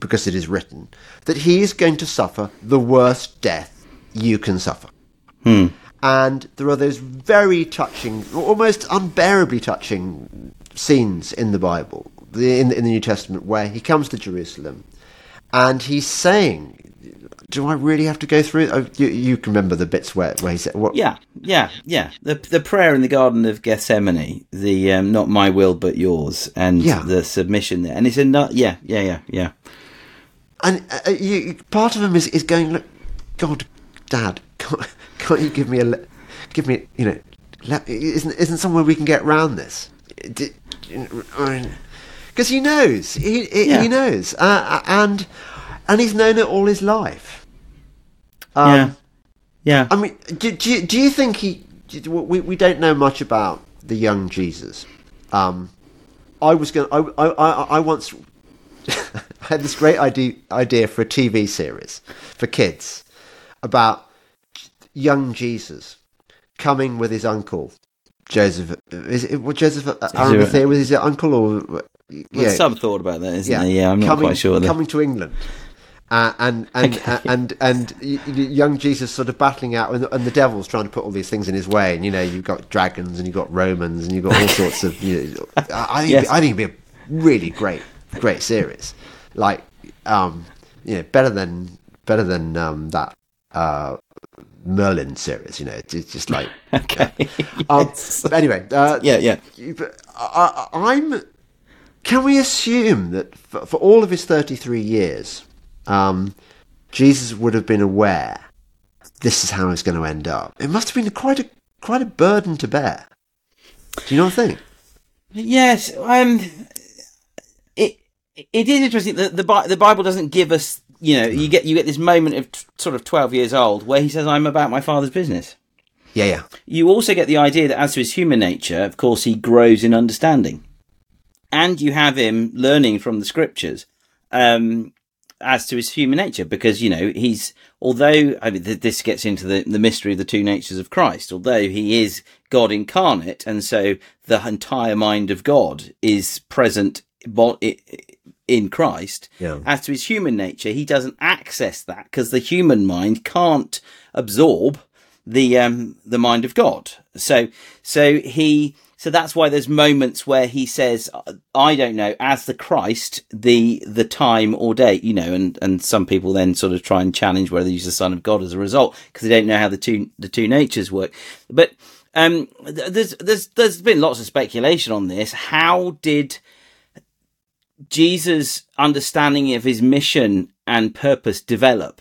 because it is written that he is going to suffer the worst death you can suffer. And there are those very touching, almost unbearably touching scenes in the Bible, the- in, in the New Testament, where he comes to Jerusalem, and he's saying. Do I really have to go through? Oh, you, you can remember the bits where, where he said, "What? Yeah, yeah, yeah. The the prayer in the Garden of Gethsemane, the um, not my will but yours, and Yeah. the submission there, and it's a nut. Yeah, yeah, yeah, yeah. And uh, you, part of him is, is going, look, God, Dad, can't, can't you give me a, le- give me, you know, isn't isn't somewhere we can get round this? Because he knows, he he, Yeah. he knows, uh, and and he's known it all his life. Um, yeah, yeah. I mean, do, do, you, do you think he? We, we don't know much about the young Jesus. Um, I was going. I, I I I once had this great idea idea for a TV series for kids about young Jesus coming with his uncle Joseph. Is it what Joseph Arimathea was his uncle or? There's some thought about that, isn't yeah, there? Yeah, I'm not coming, quite sure. There. Coming to England. Uh, and and, Okay. and and y- young Jesus sort of battling out, and the, and the devil's trying to put all these things in his way. And you know, you've got dragons, and you've got Romans, and you've got all sorts of. You know, I, I think Yes. I think it'd be a really great, great series. Like, um, you know, better than better than um, that uh, Merlin series. You know, it's, just like. okay. Um, Yes. but anyway, uh, yeah, yeah. I, I- I'm. Can we assume that for, for all of his 33 years, um, Jesus would have been aware this is how it's going to end up? It must have been quite a quite a burden to bear. Do you not think? Yes, um, it it is interesting that the the Bible doesn't give us. You know, you get you get this moment of t- sort of twelve years old where he says, "I'm about my father's business." Yeah, yeah, You also get the idea that as to his human nature, of course, he grows in understanding, and you have him learning from the scriptures. Um, as to his human nature, because you know he's although I mean th- this gets into the the mystery of the two natures of Christ. Although he is God incarnate, and so the entire mind of God is present in Christ. Yeah. As to his human nature, he doesn't access that because the human mind can't absorb the um the mind of God. So so he so that's why there's moments where he says, "I don't know," as the Christ, the the time or date, you know, and and some people then sort of try and challenge whether he's the Son of God as a result because they don't know how the two the two natures work. But um, there's there's there's been lots of speculation on this. How did Jesus' understanding of his mission and purpose develop?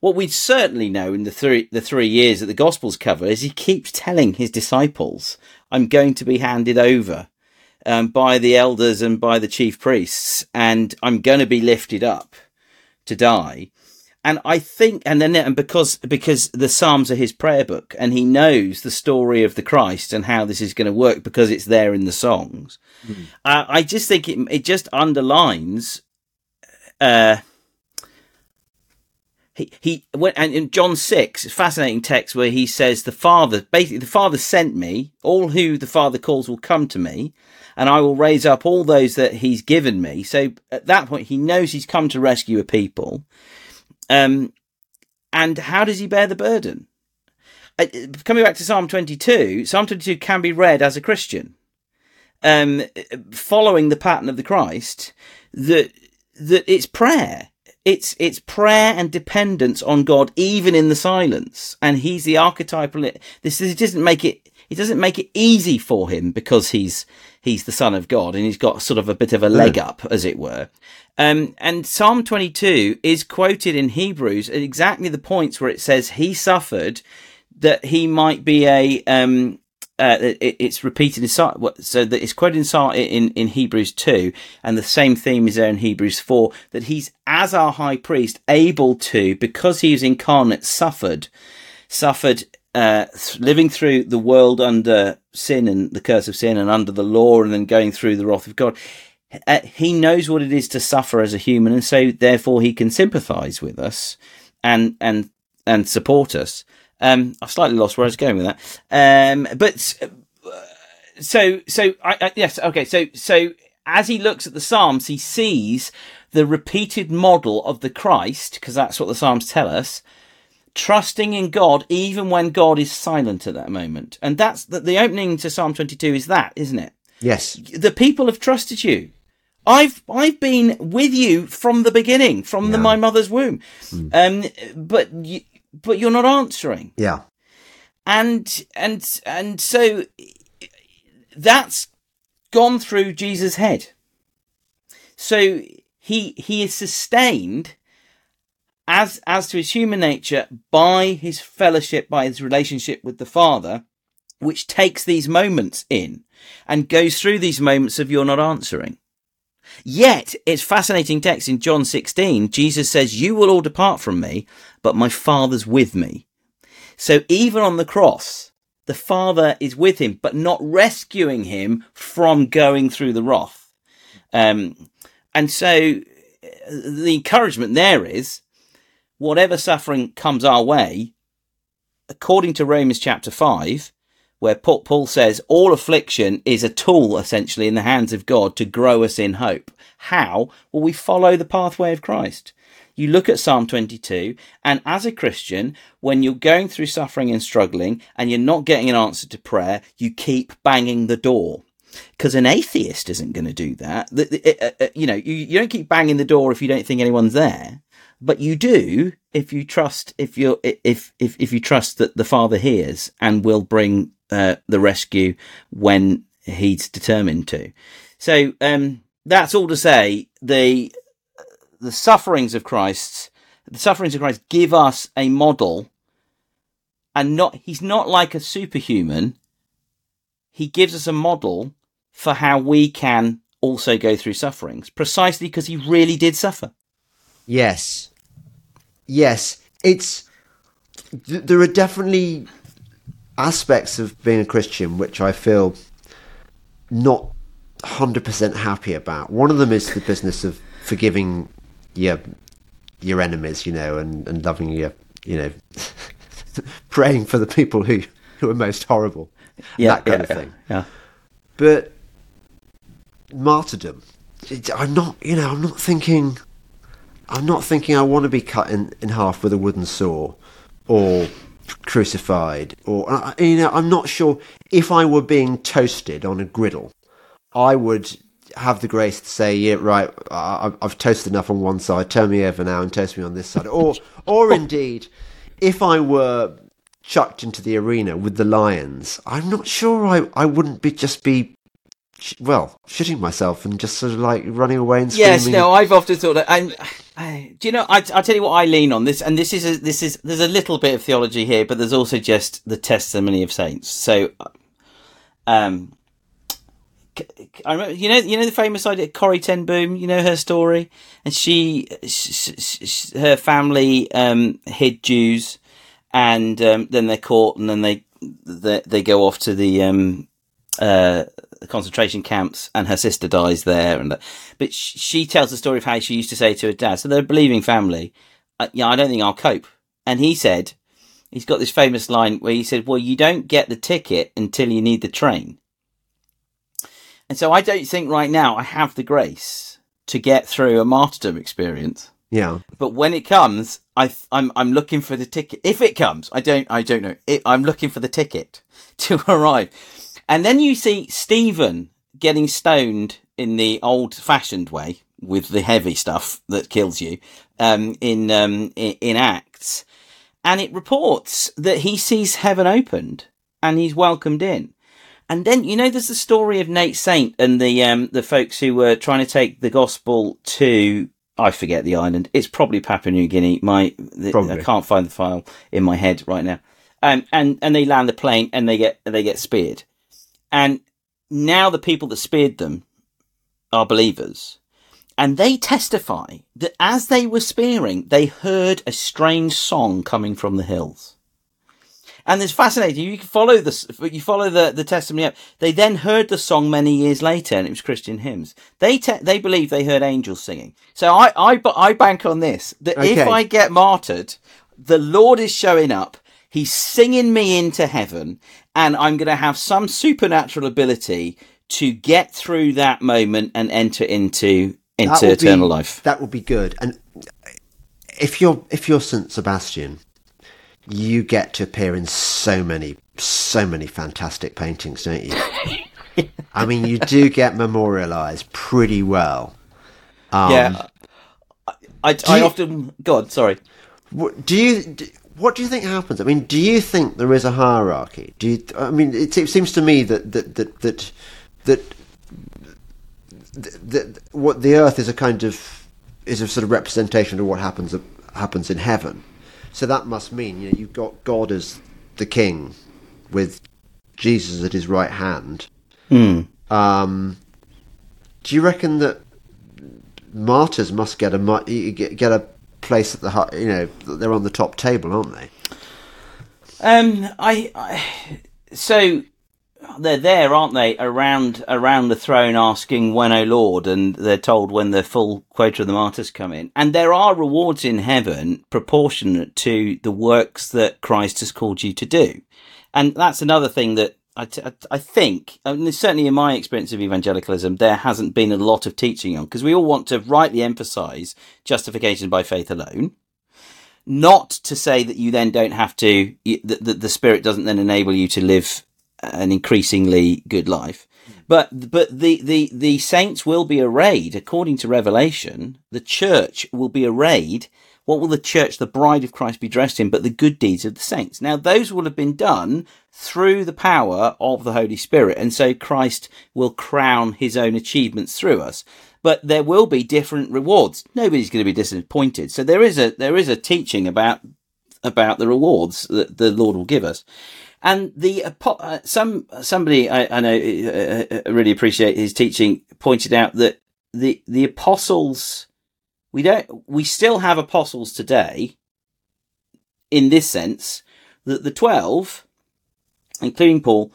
What we certainly know in the three the three years that the Gospels cover is he keeps telling his disciples, "I'm going to be handed over um, by the elders and by the chief priests, and I'm going to be lifted up to die." And I think, and then, and because because the Psalms are his prayer book, and he knows the story of the Christ and how this is going to work because it's there in the songs. Mm. Uh, I just think it it just underlines. Uh, he he went and in John six, fascinating text where he says the Father basically the Father sent me. All who the Father calls will come to me, and I will raise up all those that He's given me. So at that point, he knows he's come to rescue a people. Um, and how does he bear the burden? Uh, coming back to Psalm twenty two, Psalm twenty two can be read as a Christian, um, following the pattern of the Christ. That that it's prayer it's it's prayer and dependence on God, even in the silence. And he's the archetypal. This, this doesn't make it. It doesn't make it easy for him because he's he's the son of God and he's got sort of a bit of a leg up, as it were. Um, and Psalm 22 is quoted in Hebrews at exactly the points where it says he suffered that he might be a um, uh, it, it's repeated in so that it's quoted in, in in Hebrews two, and the same theme is there in Hebrews four that he's as our high priest able to because he is incarnate suffered suffered uh, living through the world under sin and the curse of sin and under the law and then going through the wrath of God. Uh, he knows what it is to suffer as a human, and so therefore he can sympathise with us and and and support us. Um, I've slightly lost where I was going with that. Um, but uh, so, so I, I, yes, okay. So, so as he looks at the Psalms, he sees the repeated model of the Christ, because that's what the Psalms tell us, trusting in God even when God is silent at that moment. And that's the, the opening to Psalm 22 is that, isn't it? Yes. The people have trusted you. I've I've been with you from the beginning, from yeah. the, my mother's womb. Mm. Um, but you, but you're not answering. Yeah. And and and so that's gone through Jesus' head. So he he is sustained as as to his human nature by his fellowship, by his relationship with the Father, which takes these moments in and goes through these moments of you're not answering. Yet, it's fascinating text in John 16. Jesus says, You will all depart from me, but my Father's with me. So even on the cross, the Father is with him, but not rescuing him from going through the wrath. Um, and so the encouragement there is whatever suffering comes our way, according to Romans chapter 5, where Paul says all affliction is a tool essentially in the hands of God to grow us in hope. How? Well, we follow the pathway of Christ. You look at Psalm 22, and as a Christian, when you're going through suffering and struggling and you're not getting an answer to prayer, you keep banging the door. Because an atheist isn't going to do that. Uh, uh, you know, you don't keep banging the door if you don't think anyone's there but you do if you trust if you if if if you trust that the father hears and will bring uh, the rescue when he's determined to. So um, that's all to say the the sufferings of Christ, the sufferings of Christ give us a model, and not he's not like a superhuman. He gives us a model for how we can also go through sufferings, precisely because he really did suffer. Yes, yes, it's there are definitely aspects of being a Christian which I feel not 100% happy about. One of them is the business of forgiving your your enemies, you know, and, and loving your, you know, praying for the people who, who are most horrible, Yeah, that kind yeah, of thing. Yeah. But martyrdom, it- I'm not, you know, I'm not thinking, I'm not thinking I want to be cut in, in half with a wooden saw, or crucified, or uh, you know, I'm not sure if I were being toasted on a griddle, I would have the grace to say, yeah, right, I, I've toasted enough on one side, turn me over now and toast me on this side, or, or indeed, if I were chucked into the arena with the lions, I'm not sure I, I wouldn't be just be, well, shitting myself and just sort of like running away and screaming. Yes, no, I've often thought that. And I, do you know? I, I'll tell you what I lean on this, and this is a, this is there's a little bit of theology here, but there's also just the testimony of saints. So, um, I remember, you know, you know the famous idea, Corrie Ten Boom. You know her story, and she, sh- sh- sh- her family um, hid Jews, and um, then they're caught, and then they they, they go off to the um, uh, concentration camps, and her sister dies there. And that. but sh- she tells the story of how she used to say to her dad, "So they're a believing family. Uh, yeah, I don't think I'll cope." And he said, he's got this famous line where he said, "Well, you don't get the ticket until you need the train." And so I don't think right now I have the grace to get through a martyrdom experience. Yeah. But when it comes, I I'm I'm looking for the ticket. If it comes, I don't I don't know. It, I'm looking for the ticket to arrive. And then you see Stephen getting stoned in the old-fashioned way with the heavy stuff that kills you um, in, um, in in Acts, and it reports that he sees heaven opened and he's welcomed in. And then you know there's the story of Nate Saint and the um, the folks who were trying to take the gospel to I forget the island. It's probably Papua New Guinea. My the, I can't find the file in my head right now. Um, and and they land the plane and they get they get speared. And now the people that speared them are believers. And they testify that as they were spearing, they heard a strange song coming from the hills. And it's fascinating. You can follow this. You follow the, the testimony up. They then heard the song many years later, and it was Christian hymns. They te- they believe they heard angels singing. So I I I bank on this that if I get martyred, the Lord is showing up. He's singing me into heaven, and I'm going to have some supernatural ability to get through that moment and enter into into would be- eternal life. That would be good. And if you're if you're Saint Sebastian, you get to appear in so many so many fantastic paintings, don't you? I mean, you do get memorialized pretty well. Um, yeah, I, I, often God, sorry. Do you? What do you think happens? I mean, do you think there is a hierarchy? Do you? I mean, it, it seems to me that that that that that, that, that what the earth is a kind of is a sort of representation of what happens happens in heaven. So that must mean you know you've got God as the king, with Jesus at his right hand. Um, do you reckon that martyrs must get a get a place at the you know they're on the top table, aren't they? Um, I, I so they're there, aren't they? Around around the throne, asking when, O Lord, and they're told when the full quota of the martyrs come in. And there are rewards in heaven proportionate to the works that Christ has called you to do. And that's another thing that I, t- I- think, mean, certainly in my experience of evangelicalism, there hasn't been a lot of teaching on because we all want to rightly emphasize justification by faith alone. Not to say that you then don't have to that the, the spirit doesn't then enable you to live an increasingly good life. But but the the the saints will be arrayed according to revelation the church will be arrayed what will the church the bride of christ be dressed in but the good deeds of the saints now those will have been done through the power of the holy spirit and so christ will crown his own achievements through us but there will be different rewards. Nobody's going to be disappointed. So there is a there is a teaching about about the rewards that the Lord will give us. And the uh, some somebody I, I know uh, uh, really appreciate his teaching pointed out that the the apostles we don't we still have apostles today in this sense that the 12 including Paul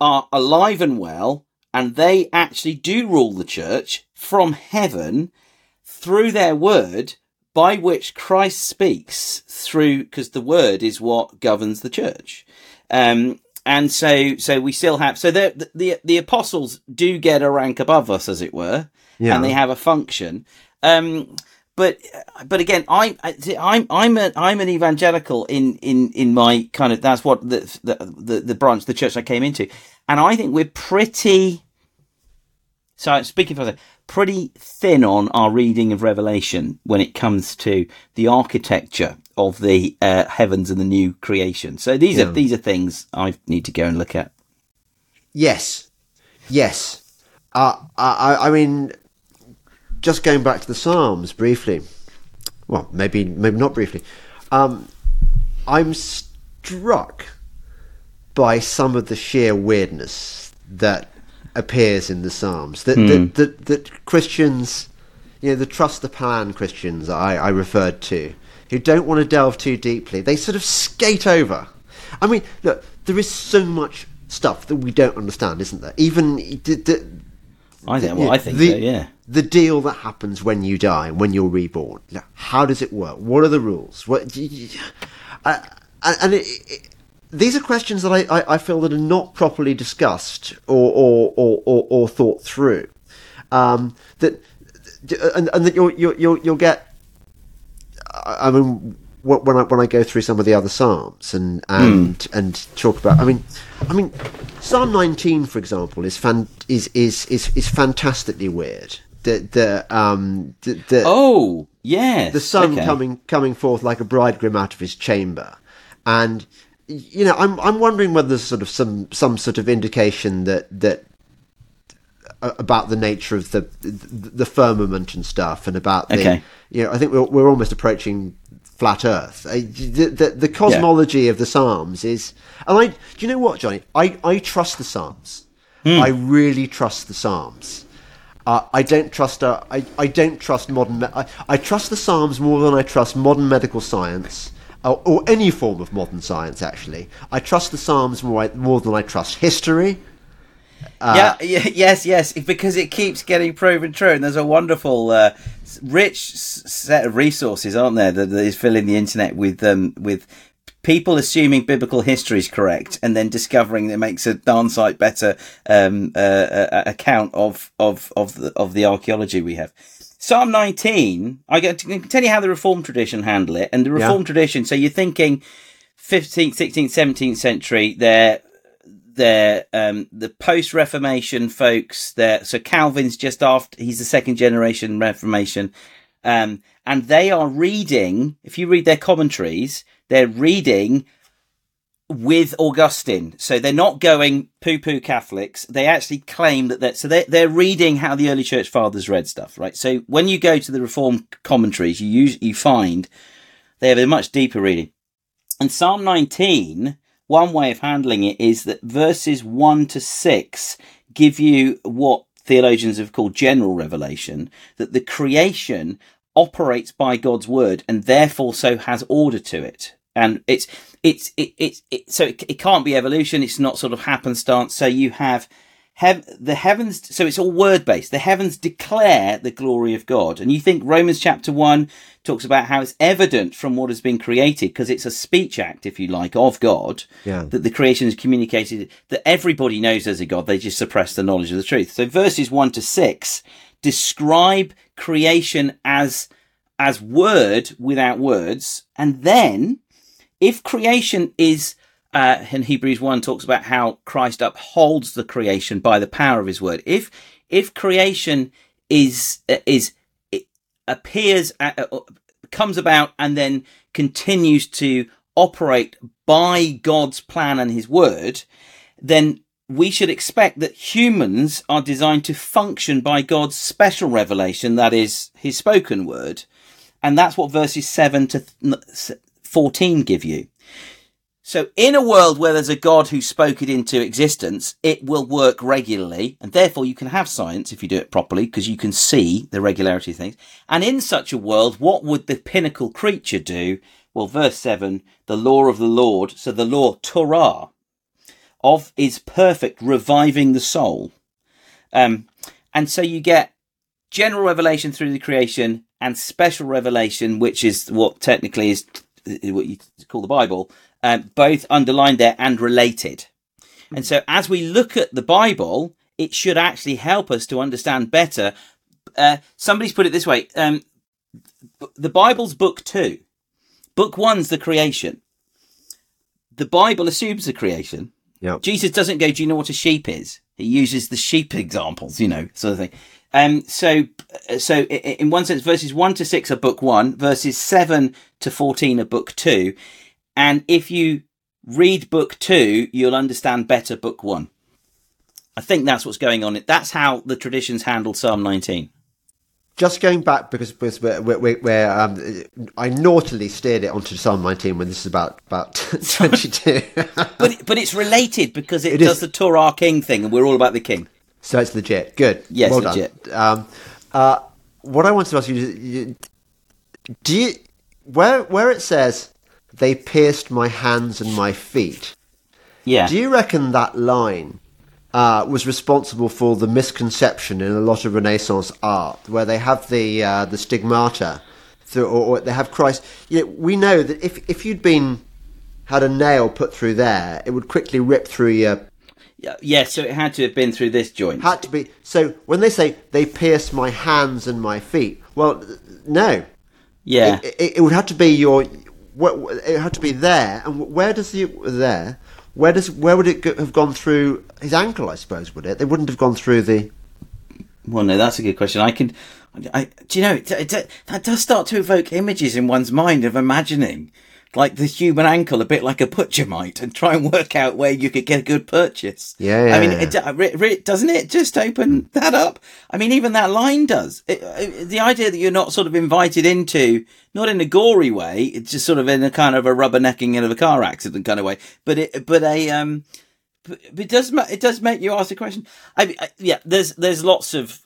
are alive and well and they actually do rule the church from heaven through their word by which Christ speaks through, because the word is what governs the church. Um, and so, so we still have, so the, the, the apostles do get a rank above us, as it were, Yeah. and they have a function. Um, but, but again, I, I, I'm, I'm a, I'm an evangelical in, in, in my kind of, that's what the, the, the, the branch, the church I came into. And I think we're pretty, so speaking for myself, pretty thin on our reading of Revelation when it comes to the architecture of the uh, heavens and the new creation. So these Yeah. are these are things I need to go and look at. Yes, yes. Uh, I- I mean, just going back to the Psalms briefly. Well, maybe maybe not briefly. Um, I'm struck by some of the sheer weirdness that appears in the Psalms. That that, that, that Christians, you know, the trust the plan Christians I, I referred to, who don't want to delve too deeply, they sort of skate over. I mean, look, there is so much stuff that we don't understand, isn't there? Even the, the, I think. Well, I think the, so. Yeah. The deal that happens when you die, when you're reborn. How does it work? What are the rules? What? Uh, and it, it, these are questions that I, I, I feel that are not properly discussed or or, or, or, or thought through. Um, that and, and that you'll, you'll you'll you'll get. I mean, when I when I go through some of the other psalms and and and talk about, I mean, I mean, Psalm 19, for example, is fan is is is, is fantastically weird. The the um the, the Oh, yes. the sun okay. coming coming forth like a bridegroom out of his chamber, and you know I'm I'm wondering whether there's sort of some some sort of indication that that about the nature of the the, firmament and stuff, and about the Okay. you know I think we're we're almost approaching flat Earth. The, the, the cosmology of the Psalms is, and I do you know what Jonny? I I trust the Psalms. I really trust the Psalms. Uh, I don't trust. Uh, I I don't trust modern. Me- I, I trust the Psalms more than I trust modern medical science or, or any form of modern science. Actually, I trust the Psalms more more than I trust history. yeah, yeah, yes, yes, because it keeps getting proven true, and there's a wonderful, uh, rich s- set of resources, aren't there, that, that is filling the internet with um, with people assuming biblical history is correct, and then discovering that it makes a darn sight better um, uh, uh, account of of of the of the archaeology we have. Psalm 19, I can tell you how the Reformed tradition handle it, and the Reformed tradition. So you're thinking 15th, 16th, 17th century. They're they're um, the post Reformation folks. They're, so Calvin's just after he's the second generation Reformation, um, and they are reading. If you read their commentaries, they're reading with Augustine. So they're not going poo poo Catholics. They actually claim that they're, so they're, they're reading how the early church fathers read stuff, right? So when you go to the Reformed commentaries, you use, you find they have a much deeper reading. And Psalm 19, one way of handling it is that verses 1 to 6 give you what theologians have called general revelation, that the creation operates by God's word and therefore so has order to it. And it's, it's, it, it's, it, so it, it can't be evolution. It's not sort of happenstance. So you have hev- the heavens. So it's all word based. The heavens declare the glory of God. And you think Romans chapter one talks about how it's evident from what has been created because it's a speech act, if you like, of God Yeah. that the creation is communicated that everybody knows there's a God. They just suppress the knowledge of the truth. So verses one to six describe creation as as word without words, and then if creation is uh, in Hebrews one talks about how Christ upholds the creation by the power of His word. If if creation is uh, is it appears uh, uh, comes about and then continues to operate by God's plan and His word, then we should expect that humans are designed to function by God's special revelation, that is His spoken word, and that's what verses seven to 14 give you. So, in a world where there's a God who spoke it into existence, it will work regularly, and therefore you can have science if you do it properly, because you can see the regularity of things. And in such a world, what would the pinnacle creature do? Well, verse 7 the law of the Lord, so the law, Torah, of is perfect, reviving the soul. Um, and so you get general revelation through the creation, and special revelation, which is what technically is what you call the Bible, um, both underlined there and related. And so, as we look at the Bible, it should actually help us to understand better. Uh, somebody's put it this way: um, the Bible's book two. Book one's the creation. The Bible assumes the creation. Jesus doesn't go, "Do you know what a sheep is?" He uses the sheep examples, you know, sort of thing. Um, so, so in one sense, verses one to six are book one, verses seven to fourteen are book two, and if you read book two, you'll understand better book one. I think that's what's going on. That's how the traditions handle Psalm 19. Just going back because, because where, where, where um, I naughtily steered it onto Psalm 19 when this is about about 22. but but it's related because it, it does is. the Torah King thing, and we're all about the King. So it's legit. Good. Yes, well legit. Done. Um, uh, what I wanted to ask you, you, do you where where it says they pierced my hands and my feet? Yeah. Do you reckon that line uh, was responsible for the misconception in a lot of Renaissance art, where they have the uh, the stigmata, through, or, or, they have Christ. You know, we know that if if you'd been had a nail put through there, it would quickly rip through your. Yeah, so it had to have been through this joint. Had to be. So when they say they pierced my hands and my feet, well, no. Yeah. It, it, it would have to be your. It had to be there, and where does the there? Where does where would it go, have gone through his ankle? I suppose would it? They wouldn't have gone through the. Well, no, that's a good question. I can. I, do you know it, it, that does start to evoke images in one's mind of imagining like the human ankle, a bit like a butcher might, and try and work out where you could get a good purchase. Yeah, yeah I mean. It, it, doesn't it just open that up? I mean, even that line does. It, the idea that you're not sort of invited into, not in a gory way, it's just sort of in a kind of a rubbernecking of a car accident kind of way, but it, but a, um, but it does, it does make you ask a question. I, I yeah, there's, there's lots of,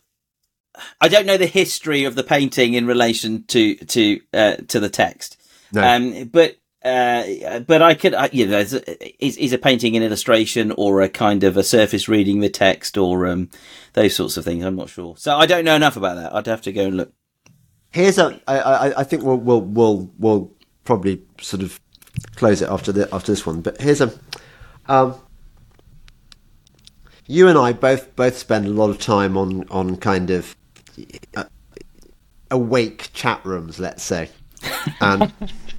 I don't know the history of the painting in relation to, to, uh, to the text. No. Um, but uh, but I could, you know, is, is a painting an illustration or a kind of a surface reading the text or um, those sorts of things? I'm not sure. So I don't know enough about that. I'd have to go and look. Here's a. I, I, I think we'll we'll we'll we'll probably sort of close it after the after this one. But here's a. Um, you and I both both spend a lot of time on on kind of uh, awake chat rooms, let's say, and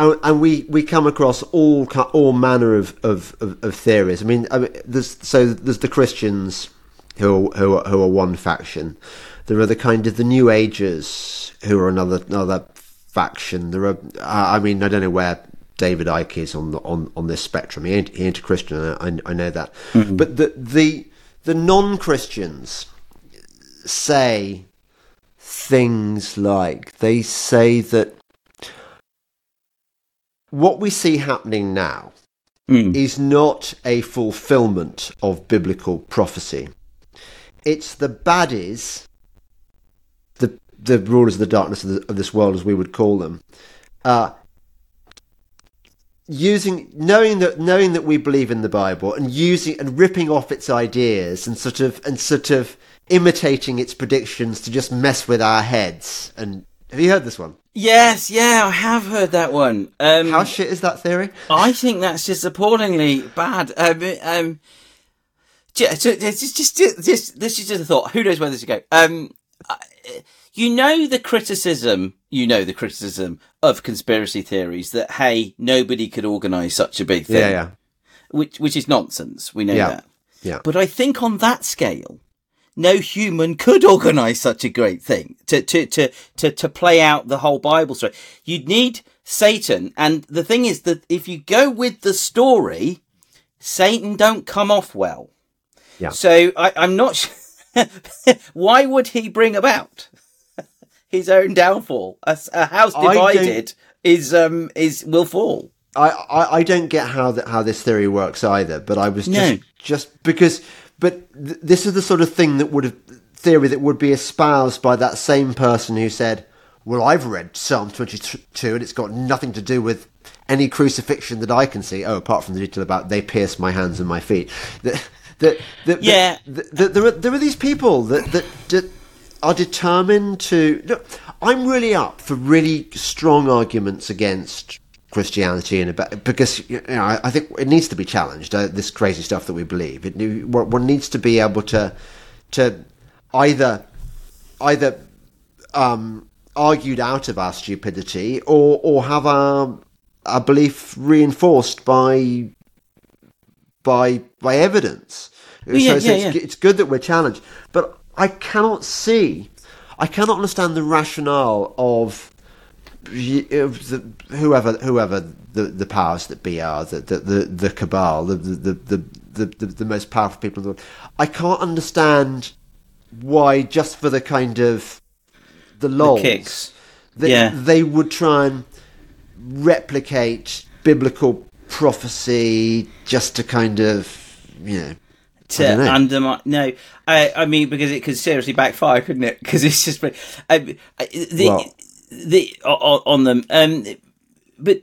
and, and, we, we come across all all manner of, of, of, of theories. I mean, I mean, there's so there's the Christians who who are, who are one faction. There are the kind of the New Agers who are another another faction. There are, I mean, I don't know where David Icke is on the, on on this spectrum. He ain't, he ain't a Christian. I, I know that. Mm-hmm. But the the the non Christians say things like they say that what we see happening now mm. is not a fulfillment of biblical prophecy. It's the baddies, the the rulers of the darkness of, the, of this world, as we would call them, uh, using knowing that knowing that we believe in the Bible and using and ripping off its ideas and sort of and sort of imitating its predictions to just mess with our heads. And have you heard this one? Yes, yeah, I have heard that one. Um, How shit is that theory? I think that's just appallingly bad. Um, um, just, just, just, just, this is just a thought. Who knows where this will go? Um, you know the criticism, you know the criticism of conspiracy theories that hey, nobody could organise such a big thing. Yeah, yeah. Which, which is nonsense. We know yeah. that. Yeah. But I think on that scale, no human could organize such a great thing to, to, to, to, to play out the whole Bible story. You'd need Satan. And the thing is that if you go with the story, Satan don't come off well. Yeah. So I, I'm not sure. Why would he bring about his own downfall? A, a house divided is, um, is, will fall. I, I, I don't get how that, how this theory works either, but I was just, no. just because but th- this is the sort of thing that would have theory that would be espoused by that same person who said, "Well, I've read Psalm 22, and it's got nothing to do with any crucifixion that I can see. Oh, apart from the detail about they pierced my hands and my feet." That, that, that, yeah. That, there are there are these people that that, that are determined to look. I'm really up for really strong arguments against Christianity and about because you know I, think it needs to be challenged. Uh, this crazy stuff that we believe, it one needs to be able to to either either um, argued out of our stupidity or or have our our belief reinforced by by by evidence. Well, yeah, so, so yeah, it's, yeah. it's good that we're challenged, but I cannot see, I cannot understand the rationale of whoever whoever the, the powers that be are, the the, the, the cabal, the the, the, the, the, the most powerful people in the world. I can't understand why just for the kind of the lols, The kicks. they, Yeah. they would try and replicate biblical prophecy just to kind of you know to I undermine. No, I, I mean because it could seriously backfire, couldn't it? Because it's just um, the Well- the on, on them. Um, but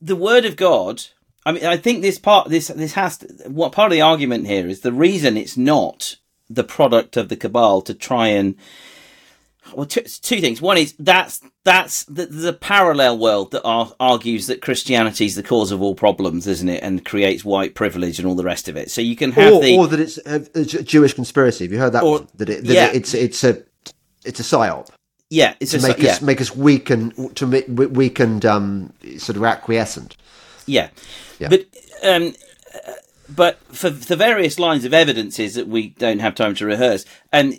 the word of God. I mean, I think this part, this this has to, what part of the argument here is the reason it's not the product of the cabal to try and well, two, two things. One is that's that's the, the parallel world that ar- argues that Christianity is the cause of all problems, isn't it, and creates white privilege and all the rest of it. So you can have or, the or that it's a Jewish conspiracy. Have you heard that? Or- one? That, it, that yeah. it's it's a it's a psyop yeah, it's to just make like, us yeah, make us weak and to make weak and um, sort of acquiescent. yeah, Yeah. but um, but for the various lines of evidences that we don't have time to rehearse, and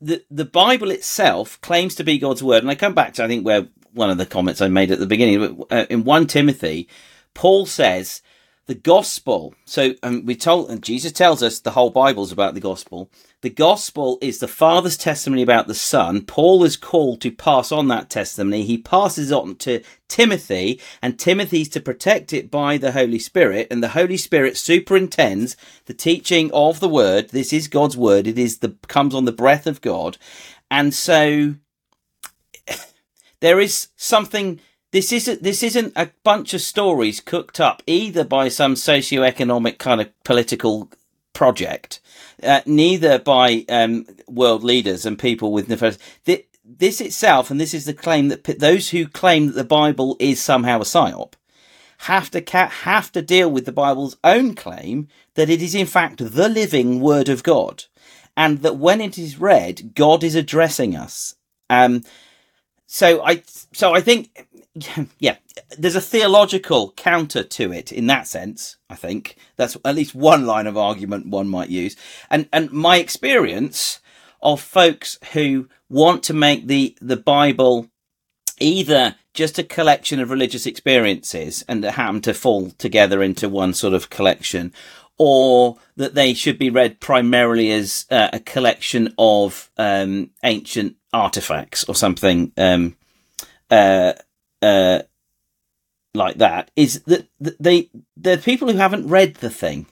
the the Bible itself claims to be God's word, and I come back to I think where one of the comments I made at the beginning but, uh, in one Timothy, Paul says the gospel. So um, we told, and Jesus tells us the whole Bible's about the gospel. The gospel is the Father's testimony about the Son. Paul is called to pass on that testimony. He passes on to Timothy, and Timothy's to protect it by the Holy Spirit, and the Holy Spirit superintends the teaching of the Word. This is God's Word. It is the comes on the breath of God, and so there is something this isn't this isn't a bunch of stories cooked up either by some socio-economic kind of political project uh, neither by um, world leaders and people with nefarious Thi- this itself and this is the claim that those who claim that the bible is somehow a psyop have to ca- have to deal with the bible's own claim that it is in fact the living word of god and that when it is read god is addressing us. Um, so I so I think yeah, there's a theological counter to it in that sense. I think that's at least one line of argument one might use. And and my experience of folks who want to make the the Bible either just a collection of religious experiences and happen to fall together into one sort of collection, or that they should be read primarily as uh, a collection of um, ancient artifacts or something um, uh, uh, like that, is that they they're people who haven't read the thing.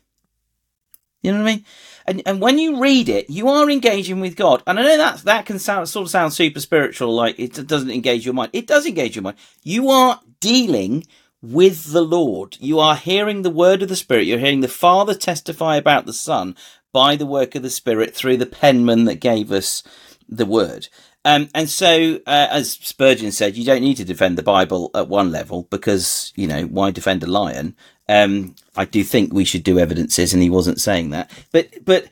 You know what I mean? And and when you read it, you are engaging with God. And I know that that can sound sort of sound super spiritual, like it doesn't engage your mind. It does engage your mind. You are dealing with the Lord. You are hearing the word of the Spirit. You're hearing the Father testify about the Son by the work of the Spirit through the penman that gave us the word. Um, and so, uh, as Spurgeon said, you don't need to defend the Bible at one level because, you know, why defend a lion? Um, I do think we should do evidences, and he wasn't saying that. But, but,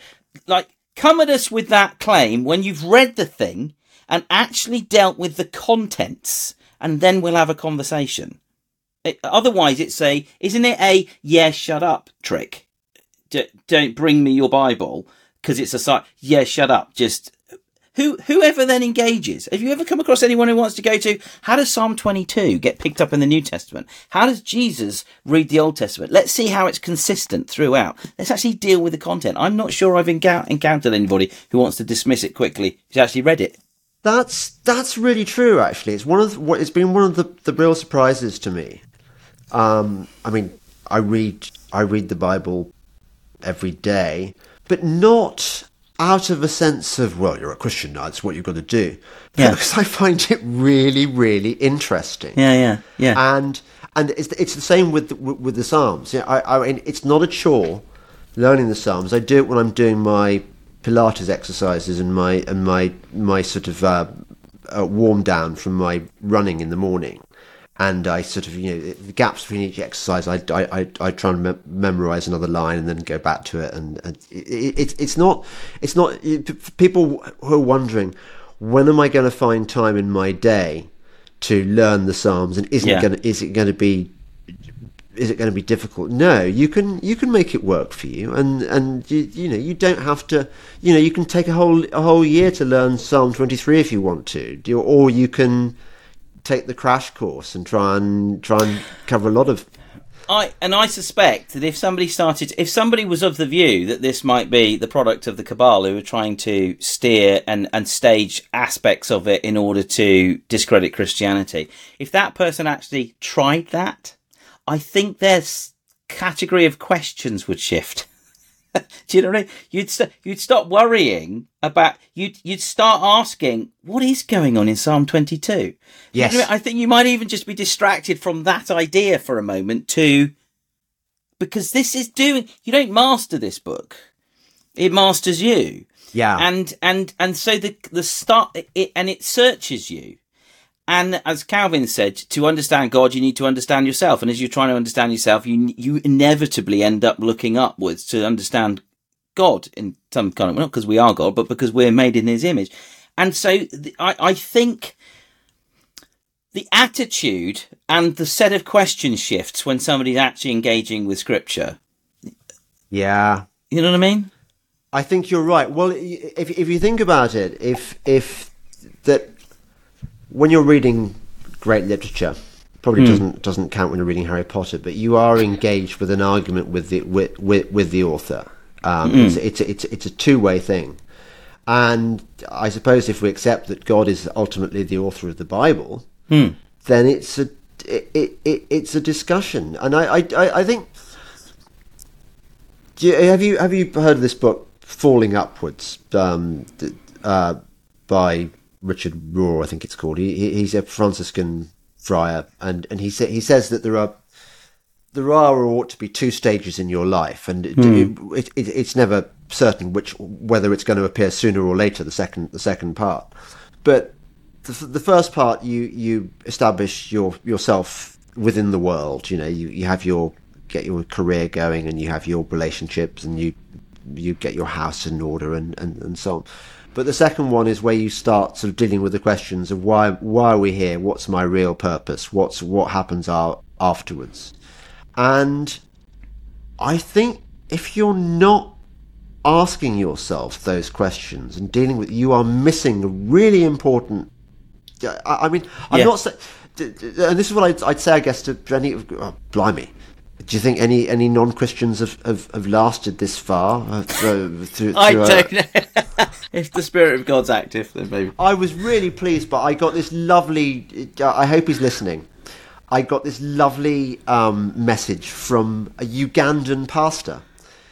like, come at us with that claim when you've read the thing and actually dealt with the contents, and then we'll have a conversation. It, otherwise, it's a, isn't it a, yeah, shut up trick? D- don't bring me your Bible because it's a site. Yeah, shut up. Just who whoever then engages. Have you ever come across anyone who wants to go to how does Psalm 22 get picked up in the New Testament? How does Jesus read the Old Testament? Let's see how it's consistent throughout. Let's actually deal with the content. I'm not sure I've encou- encountered anybody who wants to dismiss it quickly who's actually read it. That's that's really true. Actually, it's one of the, it's been one of the, the real surprises to me. Um, I mean, I read I read the Bible every day, but not out of a sense of well, you're a Christian now. It's what you've got to do. Yeah. Because I find it really, really interesting. Yeah, yeah, yeah. and and it's it's the same with the, with the Psalms. Yeah, I, I mean, it's not a chore learning the Psalms. I do it when I'm doing my Pilates exercises and my and my my sort of uh, uh, warm down from my running in the morning, and I sort of you know the gaps between each exercise, I I I, I try and me- memorize another line and then go back to it, and, and it, it, it's not it's not people who are wondering when am I going to find time in my day to learn the Psalms, and isn't Yeah. going is it going to be is it going to be difficult? No, you can you can make it work for you, and and you, you know you don't have to. You know you can take a whole a whole year to learn Psalm twenty three if you want to, Do or you can take the crash course and try and try and cover a lot of. I and I suspect that if somebody started, if somebody was of the view that this might be the product of the cabal who are trying to steer and and stage aspects of it in order to discredit Christianity, if that person actually tried that, I think their category of questions would shift. Do you know what I mean? You'd st- you'd stop worrying about you'd you'd start asking what is going on in Psalm twenty two. Yes. I think you might even just be distracted from that idea for a moment to because this is doing you don't master this book. It masters you. Yeah, And and and so the the start it and it searches you. And as Calvin said, to understand God, you need to understand yourself. And as you're trying to understand yourself, you you inevitably end up looking upwards to understand God in some kind of not because we are God, but because we're made in His image. And so the, I I think the attitude and the set of question shifts when somebody's actually engaging with Scripture. yeah. You know what I mean? I think you're right. Well, if if you think about it, if if that when you're reading great literature, probably doesn't doesn't count when you're reading Harry Potter, but you are engaged with an argument with the with with, with the author. Um, it's, it's it's it's a two way thing, and I suppose if we accept that God is ultimately the author of the Bible, then it's a it, it, it it's a discussion, and I I I, I think. You, have you have you heard of this book Falling Upwards um, uh, by Richard Rohr? I think it's called. He, he- he's a Franciscan friar, and and he sa- he says that there are there are or ought to be two stages in your life, and it, hmm. it, it, it's never certain which whether it's going to appear sooner or later. The second the second part, but the, the first part you you establish your yourself within the world. You know, you, you have your get your career going, and you have your relationships, and you you get your house in order, and, and, and so on. But the second one is where you start sort of dealing with the questions of why why are we here? What's my real purpose? What's what happens afterwards? And I think if you're not asking yourself those questions and dealing with, you are missing a really important. I, I mean, I'm Yeah. not saying, and this is what I'd, I'd say, I guess, to any. Oh, blimey. Do you think any, any non Christians have, have, have lasted this far? Uh, through, through, I through a- don't know. if the Spirit of God's active, then maybe. I was really pleased, but I got this lovely. I hope he's listening. I got this lovely um, message from a Ugandan pastor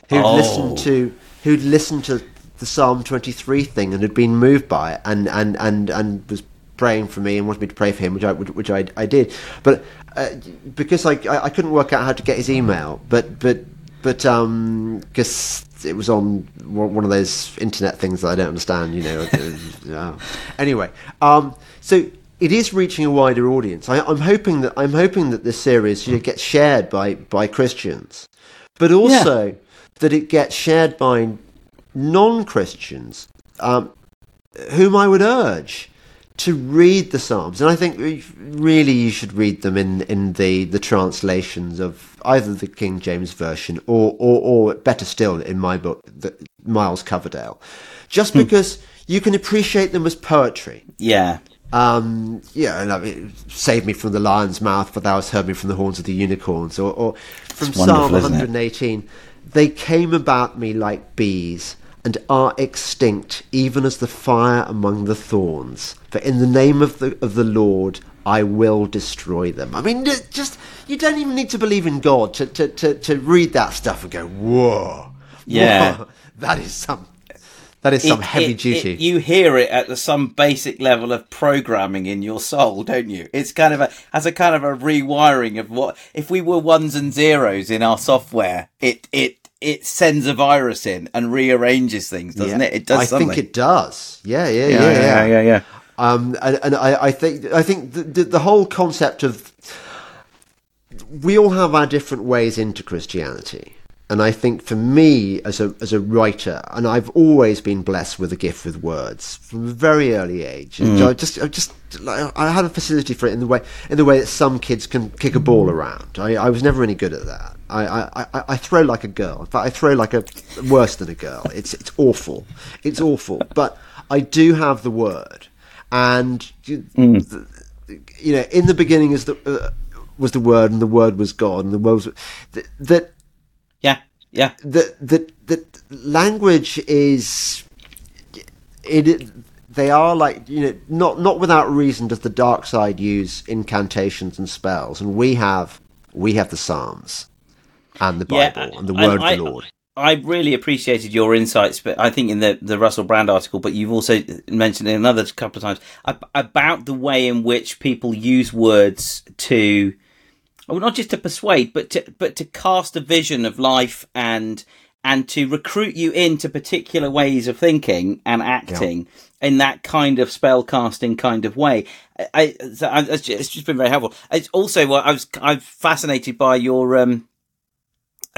who'd Oh. listened to who'd listened to the Psalm twenty three thing and had been moved by it, and and and and was praying for me and wanted me to pray for him, which I which I, I did. But uh, because I, I I couldn't work out how to get his email, but but but um because it was on one of those internet things that I don't understand, you know. uh, anyway, um, so it is reaching a wider audience. I, I'm hoping that I'm hoping that this series you know, gets shared by by Christians, but also that it gets shared by non-Christians, um, whom I would urge to read the Psalms, and I think really you should read them in, in the, the translations of either the King James version or, or, or better still, in my book, the, Miles Coverdale, just because you can appreciate them as poetry. Yeah. Um, yeah, and I mean, save me from the lion's mouth, for thou hast heard me from the horns of the unicorns, or, or from Psalm 118. They came about me like bees, and are extinct, even as the fire among the thorns. For in the name of the of the Lord, I will destroy them. I mean, just you don't even need to believe in God to to to, to read that stuff and go, whoa, Yeah. whoa, that is some that is some It- heavy it- duty. it- you hear it at the, some basic level of programming in your soul, don't you? It's kind of a has a kind of a rewiring of what if we were ones and zeros in our software. It it it sends a virus in and rearranges things, doesn't Yeah. it? It does I something. think it does. Yeah, yeah, yeah, yeah, yeah. yeah, yeah, yeah. Um, and, and I, I think I think the, the, the whole concept of we all have our different ways into Christianity, and I think for me as a as a writer, and I've always been blessed with a gift with words from a very early age. And I just I just I had a facility for it in the way in the way that some kids can kick a ball around. I, I was never any good at that. I, I, I, I throw like a girl. In fact, I throw like a worse than a girl. It's it's awful. It's awful. But I do have the word, and you, the, you know, in the beginning is the uh, was the word, and the word was God, and the word was that that Yeah, yeah. that that that language is it. They are like you know, not not without reason does the dark side use incantations and spells, and we have we have the Psalms and the Yeah, Bible and the Word I- of the Lord. I really appreciated your insights, but I think in the, the Russell Brand article, but you've also mentioned it another couple of times about the way in which people use words to, well, not just to persuade, but to but to cast a vision of life and and to recruit you into particular ways of thinking and acting in that kind of spell casting kind of way. I, I, it's just it's just been very helpful. It's also what I was I'm fascinated by your um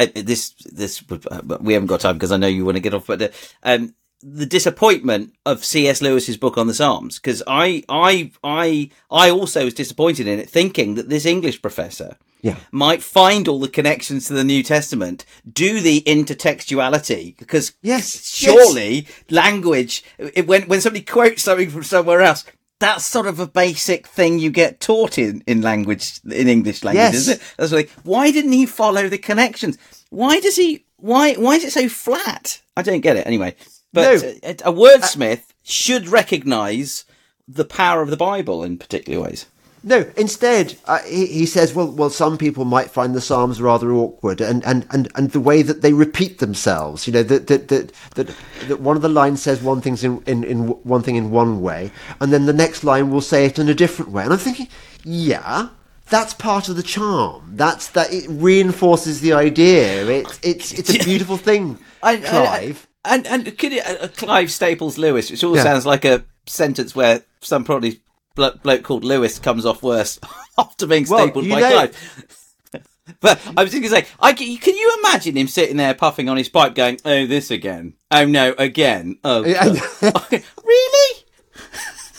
uh, this this uh, we haven't got time because I know you want to get off, but uh, um, the disappointment of C.S. Lewis's book on the Psalms because I I I I also was disappointed in it, thinking that this English professor Yeah. might find all the connections to the New Testament, do the intertextuality because Yes, surely language it, when when somebody quotes something from somewhere else. That's sort of a basic thing you get taught in, in language, in English language, Yes. isn't it? That's like, why didn't he follow the connections? Why does he? Why? Why is it so flat? I don't get it. Anyway, but No. a, a wordsmith should recognise the power of the Bible in particular ways. No, instead, uh, he, he says, well, well, some people might find the Psalms rather awkward, and, and, and, and the way that they repeat themselves. You know, that that, that, that, that one of the lines says one thing's in, in, in one thing in one way, and then the next line will say it in a different way. And I'm thinking, yeah, that's part of the charm. That's that it reinforces the idea. It's it's it's a beautiful thing, Clive. and and could it, uh, Clive Staples Lewis, which all Yeah. sounds like a sentence where some probably blo- bloke called Lewis comes off worse after being Well, stapled you by know- Clive. But I was just going to say, I, can you imagine him sitting there puffing on his pipe, going, "Oh, this again? Oh no, again? Oh, really?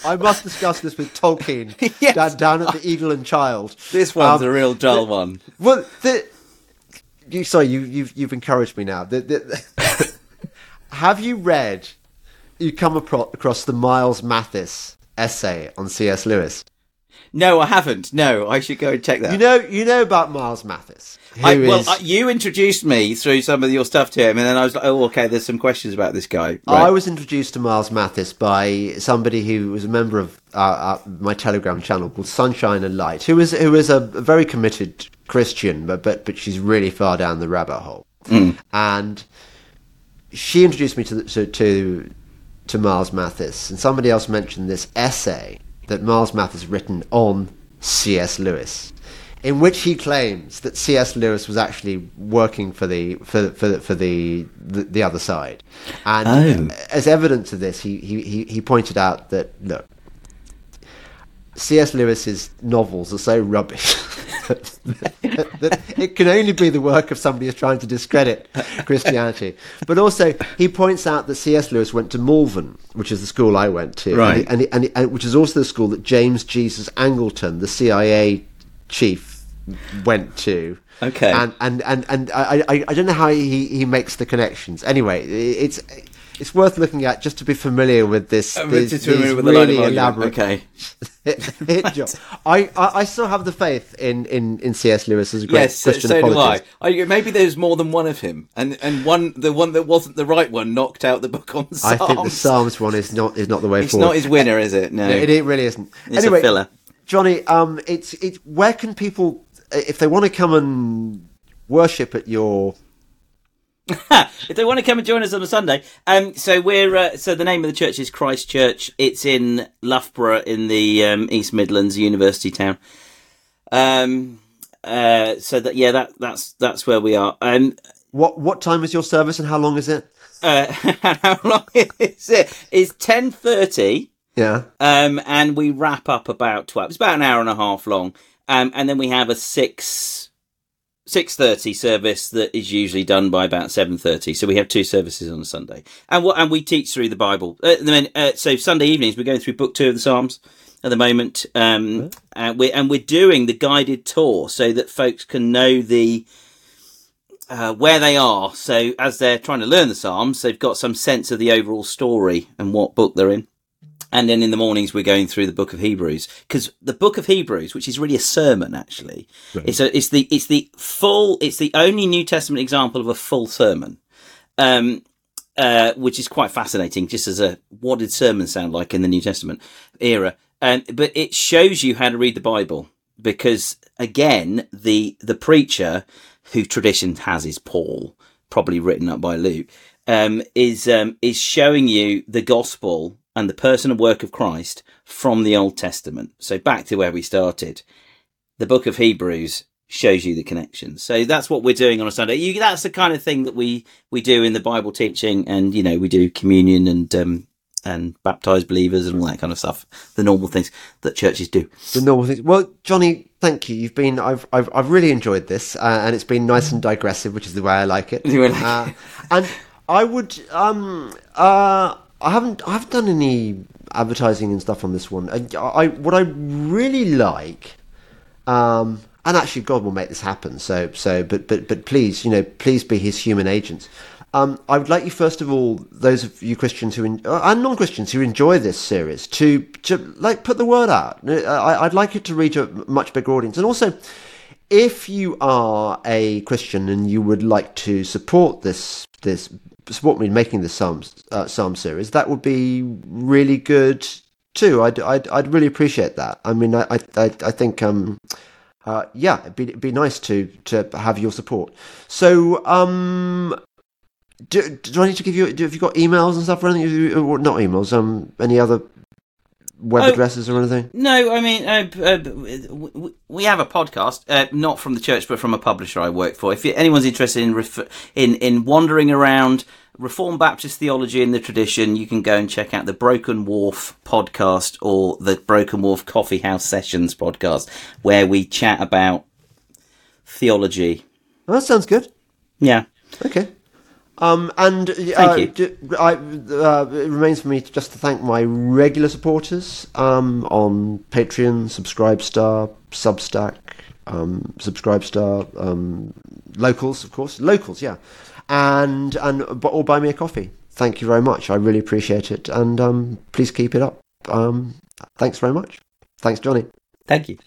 I must discuss this with Tolkien Yes. down, down at the Eagle and Child. This one's Um, a real dull one. Well, the, you, sorry, you, you've you've encouraged me now. The, the, have you read? You come across the Miles Mathis essay on C.S. Lewis. No, I haven't. No, I should go and check that. You know, you know about Miles Mathis. I, well, is- uh, you introduced me through some of your stuff to him, and then I was like, "Oh, okay. There's some questions about this guy." I was introduced to Miles Mathis by somebody who was a member of uh, uh, my Telegram channel called Sunshine and Light, who is who is a very committed Christian, but but but she's really far down the rabbit hole. And she introduced me to the, to, to to Miles Mathis, and somebody else mentioned this essay that Miles Mathis written on C.S. Lewis, in which he claims that C.S. Lewis was actually working for the for for the, for the, the the other side, and Oh. Uh, as evidence of this, he, he he he pointed out that look, C.S. Lewis's novels are so rubbish that, that it can only be the work of somebody who's trying to discredit Christianity. But also, he points out that C.S. Lewis went to Malvern, which is the school I went to, Right. and, he- and, he- and, he- and which is also the school that James Jesus Angleton, the CIA chief, went to. Okay. And and and, and I, I I don't know how he, he makes the connections. Anyway, it's. It's worth looking at just to be familiar with this. These- just these the really argument. elaborate Okay. hit job. I, I I still have the faith in in in C.S. Lewis as a great Yes, so, Christian so do I. I. Maybe there's more than one of him, and and one the one that wasn't the right one knocked out the book on Psalms. I Psalms. think the Psalms one is not is not the way It's forward. It's not his winner, is it? No, it, it really isn't. It's anyway, a filler. Jonny, um, it's it's where can people if they want to come and worship at your if they want to come and join us on a Sunday, um, so we're uh, so the name of the church is Christ Church. It's in Loughborough in the um, East Midlands, university town. Um, uh, so that yeah, that that's that's where we are. Um, What what time is your service and how long is it? Uh, how long is it? It's ten thirty. Yeah. Um, and we wrap up about twelve. It's about an hour and a half long. Um, and then we have a six six thirty service that is usually done by about seven thirty. So we have two services on a Sunday, and what and we teach through the Bible. Uh, then, uh, so Sunday evenings we're going through Book Two of the Psalms at the moment, um, and we're and we're doing the guided tour so that folks can know the. Uh, where they are, so as they're trying to learn the Psalms, they've got some sense of the overall story and what book they're in. And then in the mornings, we're going through the book of Hebrews because the book of Hebrews, which is really a sermon, actually, right. it's a, it's the, it's the full, it's the only New Testament example of a full sermon. Um, uh, which is quite fascinating, just as a what did sermons sound like in the New Testament era? Um, but it shows you how to read the Bible because again, the the preacher who tradition has is Paul, probably written up by Luke, um, is um, is showing you the gospel and the person and work of Christ from the Old Testament. So back to where we started. The book of Hebrews shows you the connection. So that's what we're doing on a Sunday. You, that's the kind of thing that we, we do in the Bible teaching and, you know, we do communion and, um, and baptized believers and all that kind of stuff. The normal things that churches do. The normal things. Well, Jonny, thank you. You've been, I've, I've, I've really enjoyed this, uh, and it's been nice and digressive, which is the way I like it. uh, and I would, um, uh, I haven't I haven't done any advertising and stuff on this one. I, I what I really like, um, and actually God will make this happen. So so but but but please you know please be His human agents. Um, I would like you first of all, those of you Christians who uh, and non-Christians who enjoy this series, to to like put the word out. I, would like it to reach a much bigger audience, and also if you are a Christian and you would like to support this this support me in making the Psalms uh, Psalm series, that would be really good too. I'd I'd, I'd really appreciate that. I mean, I I I think um. Uh, yeah, it'd be, it'd be nice to to have your support. So, um, do, do I need to give you? Do, have you got emails and stuff or anything? Or not emails? Um, any other web oh, addresses or anything? No, I mean, uh, uh, we have a podcast, uh, not from the church, but from a publisher I work for. If anyone's interested in refer- in in wandering around Reformed Baptist theology in the tradition, you can go and check out the Broken Wharfe podcast or the Broken Wharfe Coffee House Sessions podcast, where we chat about theology. Well, that sounds good. Yeah. Okay. Um, and uh, I, uh, it remains for me just to thank my regular supporters um, on Patreon, Subscribestar, Substack, um, Subscribestar, um, locals, of course, locals, yeah, and and or buy me a coffee. Thank you very much. I really appreciate it, and um, please keep it up. Um, thanks very much. Thanks, Jonny. Thank you.